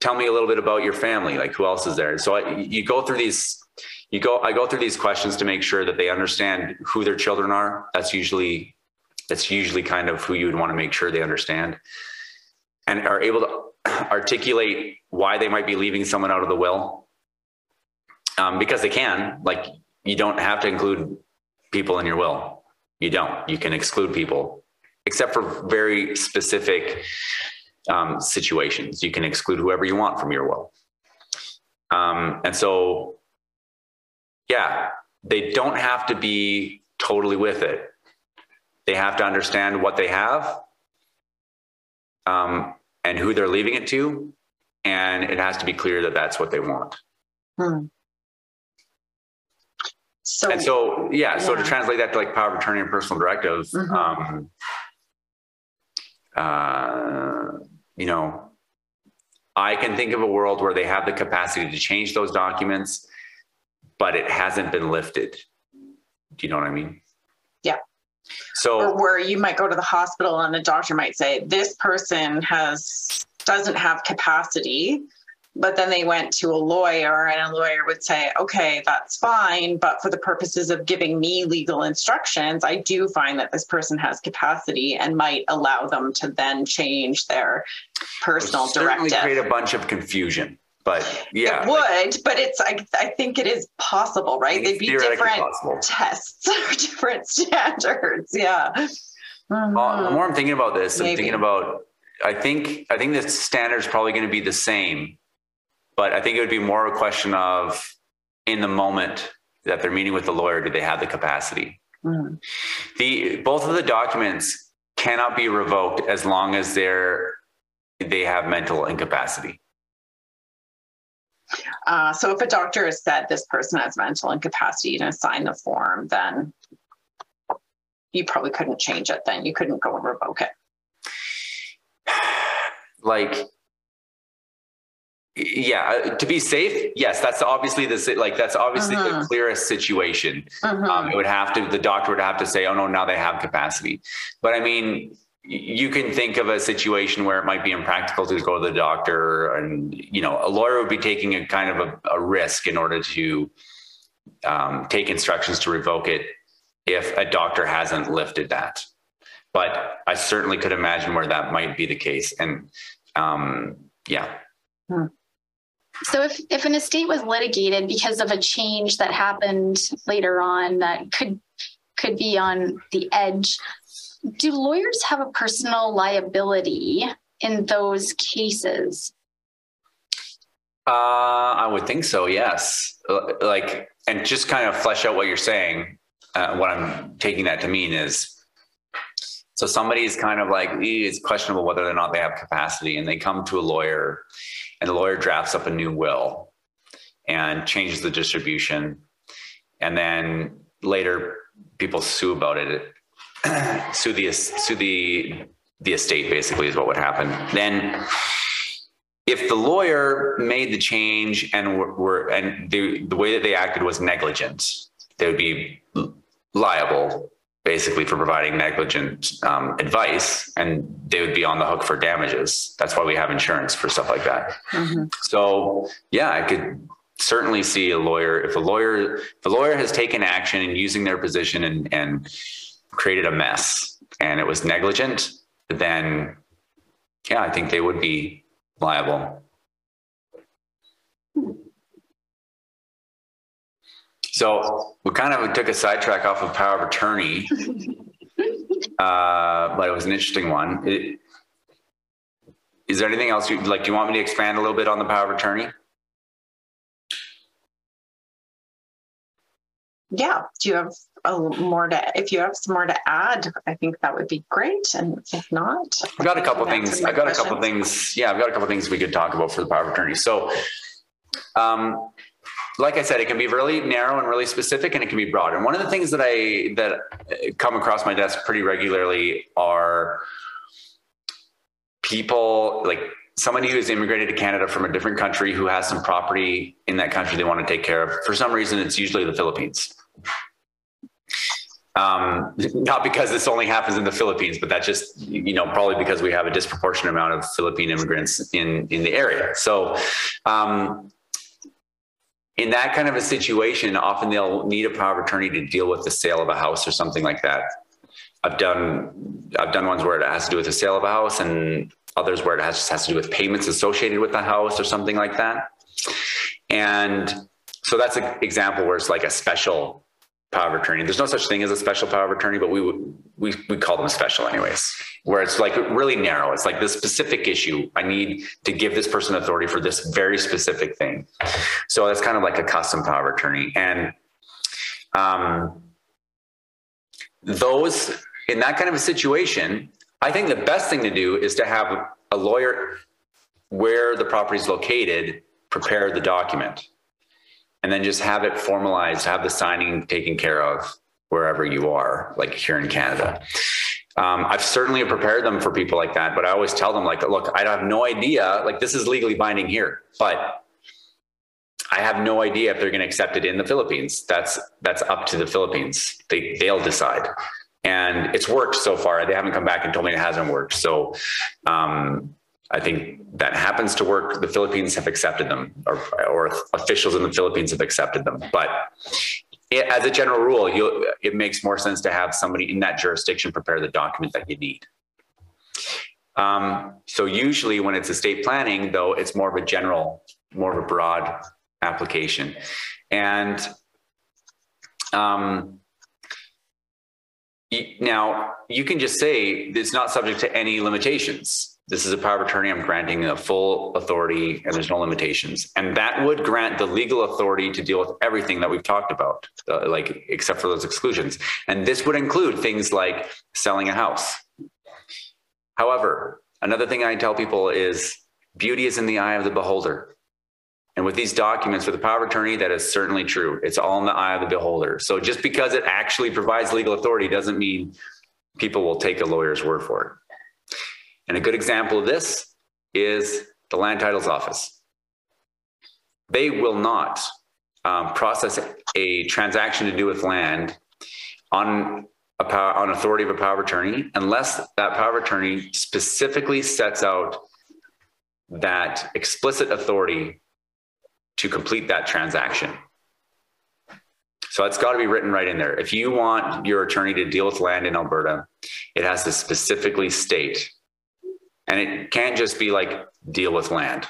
tell me a little bit about your family. Like, who else is there? So I, you go through these you go i go through these questions to make sure that they understand who their children are that's usually that's usually kind of who you would want to make sure they understand and are able to [clears throat] articulate why they might be leaving someone out of the will um, because they can like you don't have to include people in your will. You don't. You can exclude people except for very specific um, situations. You can exclude whoever you want from your will. Um, and so yeah, they don't have to be totally with it. They have to understand what they have um, and who they're leaving it to. And it has to be clear that that's what they want. Hmm. So, and so, yeah, yeah, so to translate that to like power of attorney and personal directive, mm-hmm. um, uh, you know, I can think of a world where they have the capacity to change those documents but it hasn't been lifted. Do you know what I mean? So or where you might go to the hospital and the doctor might say this person has doesn't have capacity. But then they went to a lawyer and a lawyer would say okay that's fine. But for the purposes of giving me legal instructions i do find that this person has capacity and might allow them to then change their personal directive. create a bunch of confusion but yeah, it would, but it's I, I think it is possible, right? They'd be different possible. tests [laughs] or different standards. Yeah. Mm-hmm. Well, the more I'm thinking about this, Maybe. I'm thinking about I think I think the standard is probably going to be the same, but I think it would be more a question of in the moment that they're meeting with the lawyer, do they have the capacity? Mm. The both of the documents cannot be revoked as long as they're they have mental incapacity. Uh, so if a doctor has said this person has mental incapacity and sign the form, then you probably couldn't change it. Then you couldn't go and revoke it. [sighs] Like, yeah, uh, to be safe, yes, that's obviously the like that's obviously the mm-hmm. clearest situation. Mm-hmm. Um, it would have to the doctor would have to say, oh no, now they have capacity. But I mean, you can think of a situation where it might be impractical to go to the doctor and you know a lawyer would be taking a kind of a, a risk in order to um, take instructions to revoke it if a doctor hasn't lifted that but i certainly could imagine where that might be the case and um, yeah hmm. so if, if an estate was litigated because of a change that happened later on that could could be on the edge do lawyers have a personal liability in those cases? Uh, I would think so. Yes. Like, and just kind of flesh out what you're saying. Uh, what I'm taking that to mean is, So somebody's kind of like, "Eh, it's questionable whether or not they have capacity, and they come to a lawyer, and the lawyer drafts up a new will and changes the distribution, and then later people sue about it, [clears throat] sue the sue the the estate basically is what would happen. Then if the lawyer made the change and were, were and the the way that they acted was negligent, they would be liable basically for providing negligent um, advice and they would be on the hook for damages that's why we have insurance for stuff like that Mhm. so yeah i could certainly see a lawyer if a lawyer if a lawyer has taken action and using their position and and created a mess and it was negligent then yeah i think they would be liable So we kind of took a sidetrack off of power of attorney, [laughs] uh, but it was an interesting one. It, is there anything else you like? Do you want me to expand a little bit on the power of attorney? Yeah. Do you have a more to, if you have some more to add, I think that would be great. And if not, I've got a couple things. I've got a couple questions. things. Yeah, I've got a couple things we could talk about for the power of attorney. So, um, like I said, it can be really narrow and really specific, and it can be broad. And one of the things that I that uh, come across my desk pretty regularly are people like somebody who has immigrated to Canada from a different country who has some property in that country they want to take care of. For some reason, it's usually the Philippines. Um, not because this only happens in the Philippines, but that just you know probably because we have a disproportionate amount of Philippine immigrants in in the area. So. Um, in that kind of a situation, often they'll need a power of attorney to deal with the sale of a house or something like that. I've done I've done ones where it has to do with the sale of a house, and others where it has, just has to do with payments associated with the house or something like that. And so that's an example where it's like a special power of attorney. There's no such thing as a special power of attorney, but we we we call them special anyways. Where it's like really narrow. It's like this specific issue. I need to give this person authority for this very specific thing. So that's kind of like a custom power of attorney. And um, those in that kind of a situation, I think the best thing to do is to have a lawyer where the property is located prepare the document and then just have it formalized, have the signing taken care of wherever you are, like here in Canada. Um, I've certainly prepared them for people like that, but I always tell them, like, look, I have no idea, like, this is legally binding here, but I have no idea if they're going to accept it in the Philippines. That's that's up to the Philippines. They they'll decide, and it's worked so far. They haven't come back and told me it hasn't worked. So, um, I think that happens to work. The Philippines have accepted them, or, or officials in the Philippines have accepted them. But it, as a general rule, it makes more sense to have somebody in that jurisdiction prepare the document that you need. Um, so usually, when it's estate planning, though, it's more of a general, more of a broad application, and um, now you can just say it's not subject to any limitations this is a power of attorney. I'm granting a full authority and there's no limitations. And that would grant the legal authority to deal with everything that we've talked about, uh, like except for those exclusions. And this would include things like selling a house. However, another thing I tell people is beauty is in the eye of the beholder. And with these documents, with the power of attorney, that is certainly true. It's all in the eye of the beholder. So just because it actually provides legal authority doesn't mean people will take a lawyer's word for it. And a good example of this is the land titles office. They will not um, process a transaction to do with land on a power, on authority of a power of attorney unless that power of attorney specifically sets out that explicit authority to complete that transaction. So it's got to be written right in there. If you want your attorney to deal with land in Alberta, it has to specifically state and it can't just be like deal with land.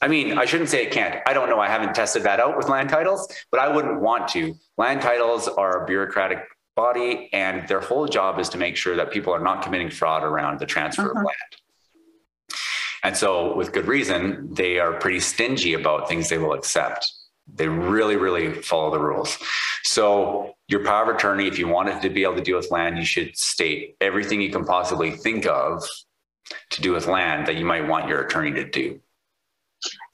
I mean, I shouldn't say it can't. I don't know. I haven't tested that out with land titles, but I wouldn't want to. Land titles are a bureaucratic body, and their whole job is to make sure that people are not committing fraud around the transfer Mhm. of land. And so, with good reason, they are pretty stingy about things they will accept. They really, really follow the rules. So your power of attorney, if you wanted to be able to deal with land, you should state everything you can possibly think of to do with land that you might want your attorney to do.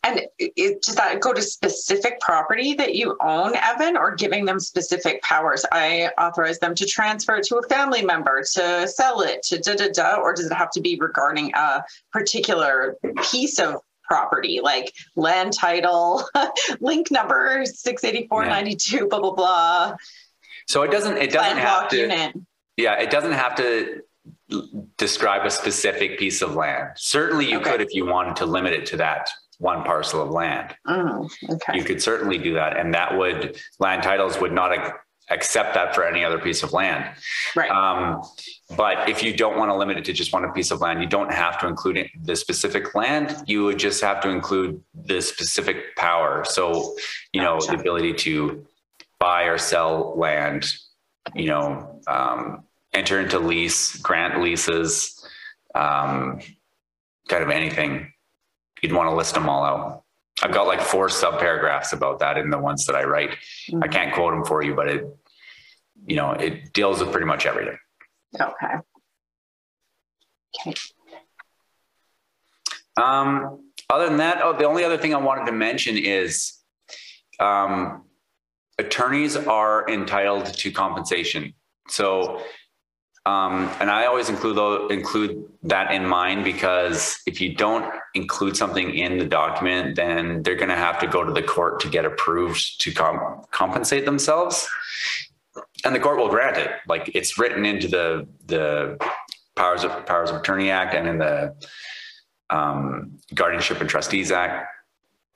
And it, does that go to specific property that you own, Evan, or giving them specific powers? I authorize them to transfer it to a family member, to sell it, to da da da, or does it have to be regarding a particular piece of property, like land title, [laughs] link number 68492, yeah. blah, blah, blah. So it doesn't, it doesn't have to, unit. yeah, it doesn't have to describe a specific piece of land. Certainly you okay. could if you wanted to limit it to that one parcel of land. Oh, okay. You could certainly do that. And that would, land titles would not accept that for any other piece of land. Right. Um, but if you don't want to limit it to just one piece of land, you don't have to include the specific land. You would just have to include the specific power. So, you know, the ability to buy or sell land, you know, um, enter into lease, grant leases, um, kind of anything you'd want to list them all out. I've got like four sub paragraphs about that in the ones that I write. Mm-hmm. I can't quote them for you, but it, you know, it deals with pretty much everything. Okay. Okay. Um, other than that, oh, the only other thing I wanted to mention is um, attorneys are entitled to compensation. So um, and I always include include that in mind because if you don't include something in the document, then they're going to have to go to the court to get approved to com- compensate themselves, and the court will grant it. Like it's written into the the powers of powers of attorney act and in the um, guardianship and trustees act.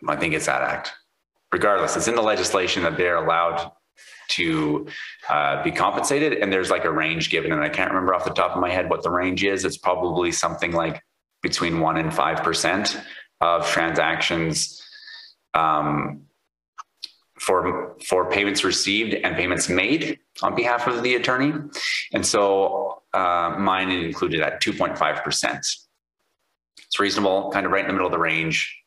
I think it's that act. Regardless, it's in the legislation that they're allowed to uh, be compensated. And there's like a range given, and I can't remember off the top of my head what the range is. It's probably something like between one and five percent of transactions um, for for payments received and payments made on behalf of the attorney. And so uh, mine included at 2.5 percent. It's reasonable, kind of right in the middle of the range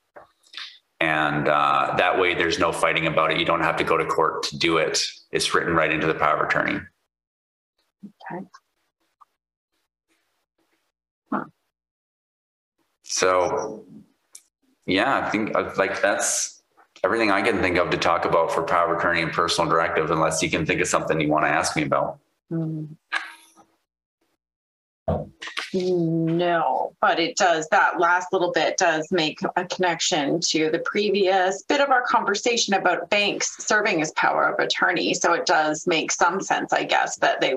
and uh, that way there's no fighting about it. You don't have to go to court to do it. It's written right into the power of attorney. Okay. Huh. so yeah i think uh, like that's everything i can think of to talk about for power of attorney and personal directive unless you can think of something you want to ask me about. Mm. No, but it does. That last little bit does make a connection to the previous bit of our conversation about banks serving as power of attorney. So it does make some sense, I guess, that they,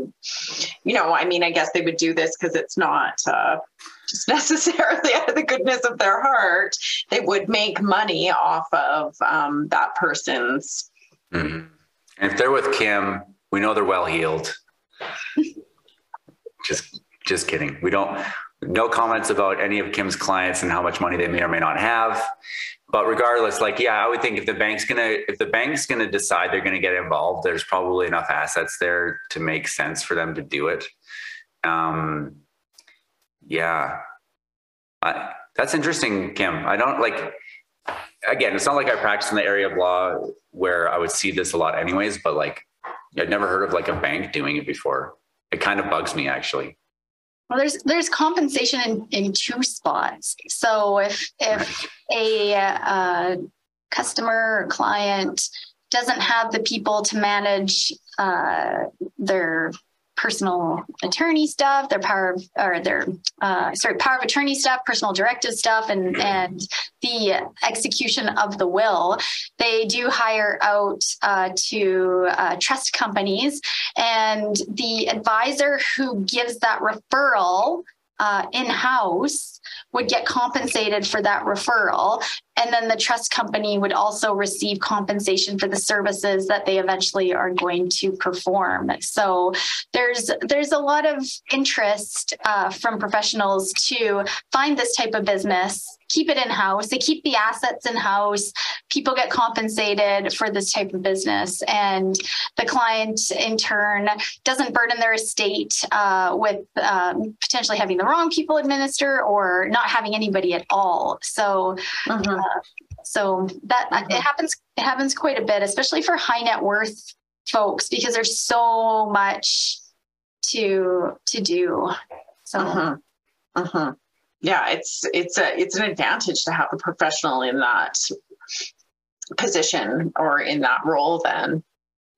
you know, I mean, I guess they would do this because it's not uh, just [laughs] necessarily out of the goodness of their heart. They would make money off of um, that person's. Mm-hmm. And if they're with Kim, we know they're well heeled. just just kidding. We don't, no comments about any of Kim's clients and how much money they may or may not have. But regardless, like, yeah, I would think if the bank's gonna, if the bank's gonna decide they're gonna get involved, there's probably enough assets there to make sense for them to do it. Um, yeah, I, that's interesting, Kim. I don't like. Again, it's not like I practice in the area of law where I would see this a lot, anyways. But like, I'd never heard of like a bank doing it before. It kind of bugs me actually. Well, there's there's compensation in, in two spots. So if if a uh, customer or client doesn't have the people to manage uh, their personal attorney stuff, their power of, or their uh, sorry power of attorney stuff, personal directive stuff, and and the execution of the will. They do hire out uh, to uh, trust companies, and the advisor who gives that referral uh, in house would get compensated for that referral. And then the trust company would also receive compensation for the services that they eventually are going to perform. So there's there's a lot of interest uh, from professionals to find this type of business keep it in house they keep the assets in house people get compensated for this type of business and the client in turn doesn't burden their estate uh, with um, potentially having the wrong people administer or not having anybody at all so mm-hmm. uh, So that Mhm. it happens it happens quite a bit, especially for high net worth folks, because there's so much to to do. So. Mhm. Yeah, it's it's a it's an advantage to have a professional in that position or in that role. Then,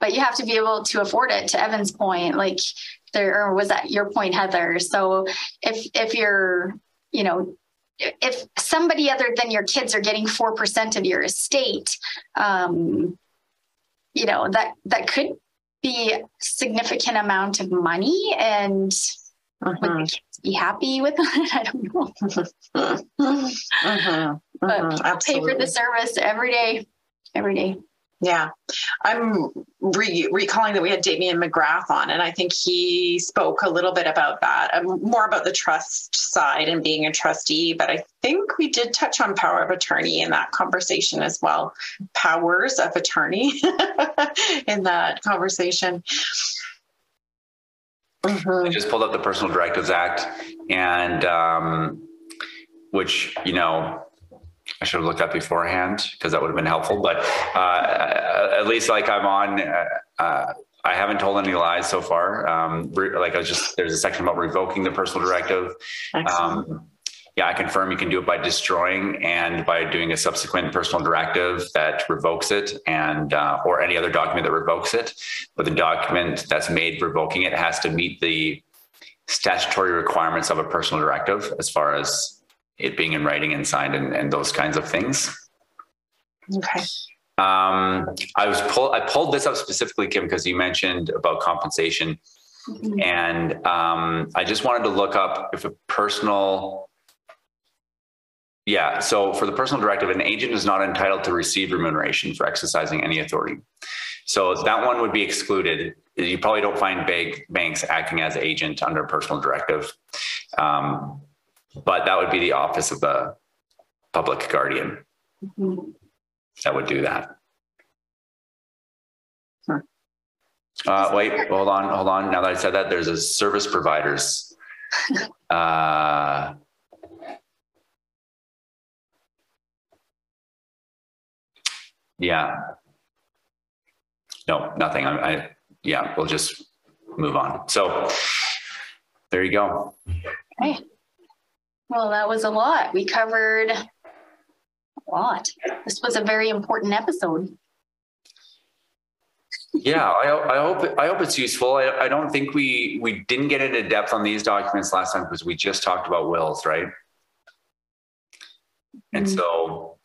but you have to be able to afford it to evan's point like there or was that your point heather so if if you're you know if somebody other than your kids are getting 4% of your estate um you know that that could be a significant amount of money and would Mhm. Be happy with [laughs] that i don't know Mhm. but Mhm. people pay for the service every day every day Yeah, I'm re- recalling that we had Damien McGrath on, and I think he spoke a little bit about that, um, more about the trust side and being a trustee. But I think we did touch on power of attorney in that conversation as well. Powers of attorney [laughs] in that conversation. I Mhm. just pulled up the Personal Directives Act, and um, which you know I should have looked up beforehand because that would have been helpful. But uh, at least like I'm on. Uh, uh, I haven't told any lies so far. Um, re- like I was just there's a section about revoking the personal directive. Um, yeah, I confirm you can do it by destroying and by doing a subsequent personal directive that revokes it and uh, or any other document that revokes it. But the document that's made revoking it has to meet the statutory requirements of a personal directive as far as it being in writing and signed and, and those kinds of things. okay. Um, I was pull, I pulled this up specifically, Kim, because you mentioned about compensation. Mhm. And um, I just wanted to look up if a personal, yeah. So for the personal directive, an agent is not entitled to receive remuneration for exercising any authority. So that one would be excluded. You probably don't find big banks acting as agent under personal directive, um, but that would be the office of the public guardian Mhm. that would do that. Hmm. Uh, wait, hold on, hold on. Now that I said that, there's a service providers. [laughs] Uh, yeah. No, nothing. I, I, yeah, we'll just move on. So there you go. Okay. Well, that was a lot. We covered a lot. This was a very important episode. Yeah, I, I hope I hope it's useful. I, I don't think we we didn't get into depth on these documents last time because we just talked about wills, right? And Mhm. so,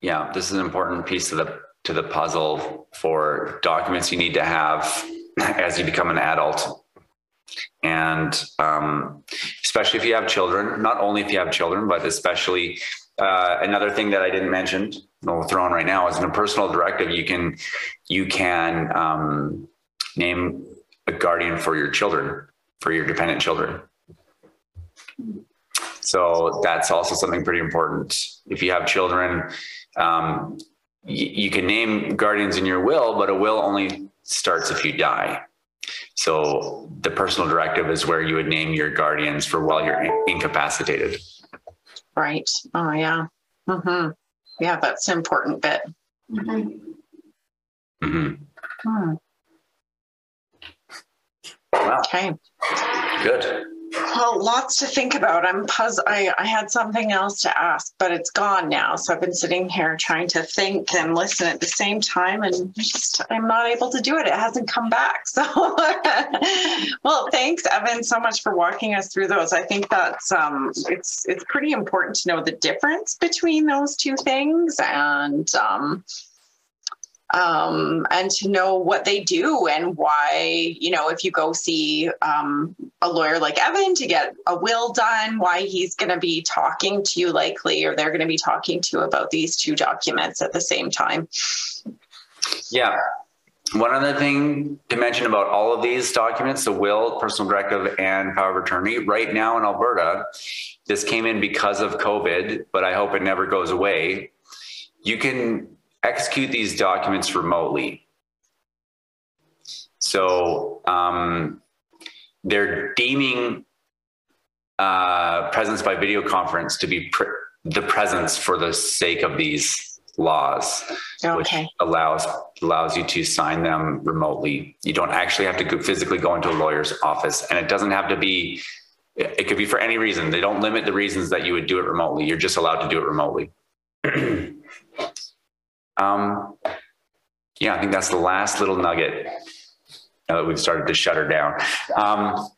yeah, this is an important piece to the to the puzzle for documents you need to have as you become an adult, and um, especially if you have children. Not only if you have children, but especially uh, another thing that I didn't mention, we'll throw in right now, is in a personal directive, you can you can um, name a guardian for your children, for your dependent children. So that's also something pretty important. If you have children, um, y- you can name guardians in your will, but a will only starts if you die. So the personal directive is where you would name your guardians for while you're in- incapacitated. Right. Oh, yeah. hmm Yeah, that's an important bit. Mhm. hmm Hmm. Wow, Okay. good. Well, lots to think about. I'm puzzled. I, I had something else to ask, but it's gone now. So I've been sitting here trying to think and listen at the same time, and just I'm not able to do it. It hasn't come back. [laughs] So, well, thanks, Evan, so much for walking us through those. I think that's um, it's it's pretty important to know the difference between those two things, and um, um, and to know what they do and why, you know, if you go see um, a lawyer like Evan to get a will done, why he's going to be talking to you likely, or they're going to be talking to you about these two documents at the same time. Yeah. One other thing to mention about all of these documents, the will, personal directive, and power of attorney, right now in Alberta, this came in because of COVID, but I hope it never goes away. You can execute these documents remotely. So um, they're deeming uh, presence by video conference to be the presence for the sake of these laws, which Okay. allows allows you to sign them remotely. You don't actually have to go, physically go into a lawyer's office, and it doesn't have to be. It could be for any reason. They don't limit the reasons that you would do it remotely. You're just allowed to do it remotely. [clears throat] um, yeah, I think that's the last little nugget. Now that we've started to shut her down. Um,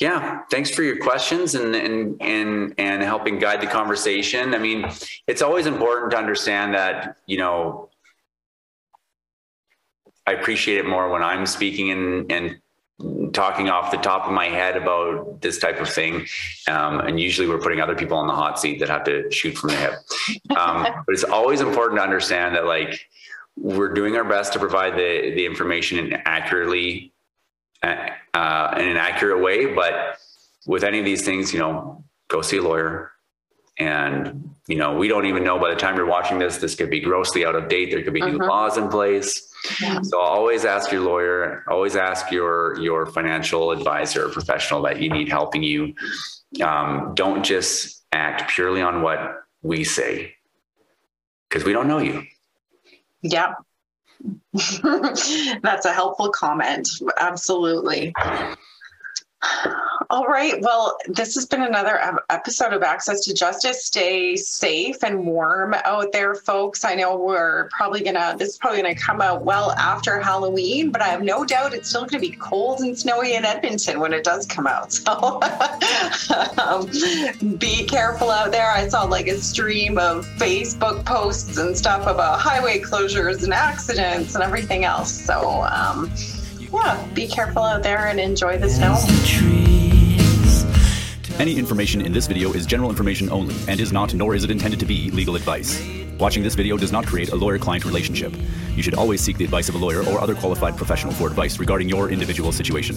yeah, thanks for your questions and and and and helping guide the conversation. I mean, it's always important to understand that you know I appreciate it more when I'm speaking and and talking off the top of my head about this type of thing. Um, and usually we're putting other people on the hot seat that have to shoot from the hip. Um, [laughs] but it's always important to understand that like we're doing our best to provide the the information in accurately uh, uh, in an accurate way. But with any of these things, you know, go see a lawyer. And, you know, we don't even know by the time you're watching this, this could be grossly out of date. There could be new Mhm. laws in place. Yeah. So always ask your lawyer, always ask your, your financial advisor or professional that you need helping you. Um, don't just act purely on what we say because we don't know you. Yeah. [laughs] That's a helpful comment. Absolutely. All right. Well, this has been another episode of Access to Justice. Stay safe and warm out there, folks. I know we're probably gonna, this is probably gonna come out well after Halloween, but I have no doubt it's still gonna be cold and snowy in Edmonton when it does come out. So [laughs] um, be careful out there. I saw like a stream of Facebook posts and stuff about highway closures and accidents and everything else. So, um, yeah, be careful out there and enjoy the snow. Any information in this video is general information only and is not, nor is it intended to be, legal advice. Watching this video does not create a lawyer client relationship. You should always seek the advice of a lawyer or other qualified professional for advice regarding your individual situation.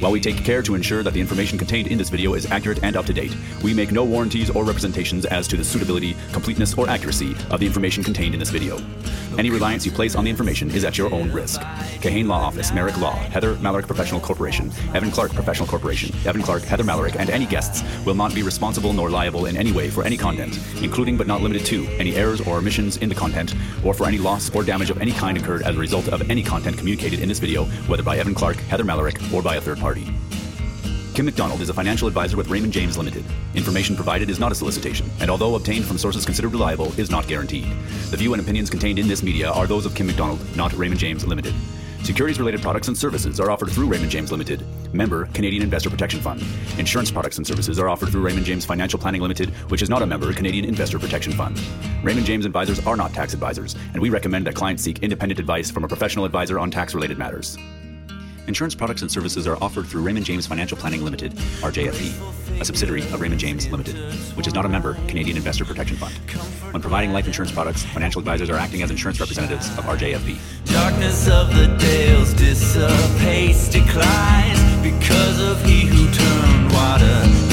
While we take care to ensure that the information contained in this video is accurate and up to date, we make no warranties or representations as to the suitability, completeness, or accuracy of the information contained in this video. Any reliance you place on the information is at your own risk. Kahane Law Office, Merrick Law, Heather Mallory Professional Corporation, Evan Clarke Professional Corporation, Evan Clarke, Heather Mallory, and any guests will not be responsible nor liable in any way for any content, including but not limited to any errors or omissions in the content, or for any loss or damage of any kind incurred as a result of any content communicated in this video, whether by Evan Clarke, Heather Mallory, or by a third party. Kim McDonald is a financial advisor with Raymond James Limited. Information provided is not a solicitation, and although obtained from sources considered reliable, is not guaranteed. The view and opinions contained in this media are those of Kim McDonald, not Raymond James Limited. Securities related products and services are offered through Raymond James Limited, member Canadian Investor Protection Fund. Insurance products and services are offered through Raymond James Financial Planning Limited, which is not a member Canadian Investor Protection Fund. Raymond James advisors are not tax advisors, and we recommend that clients seek independent advice from a professional advisor on tax related matters. Insurance products and services are offered through Raymond James Financial Planning Limited, RJFP, a subsidiary of Raymond James Limited, which is not a member Canadian Investor Protection Fund. When providing life insurance products, financial advisors are acting as insurance representatives of RJFP. Darkness of the dales dissipates, declines because of he who turned water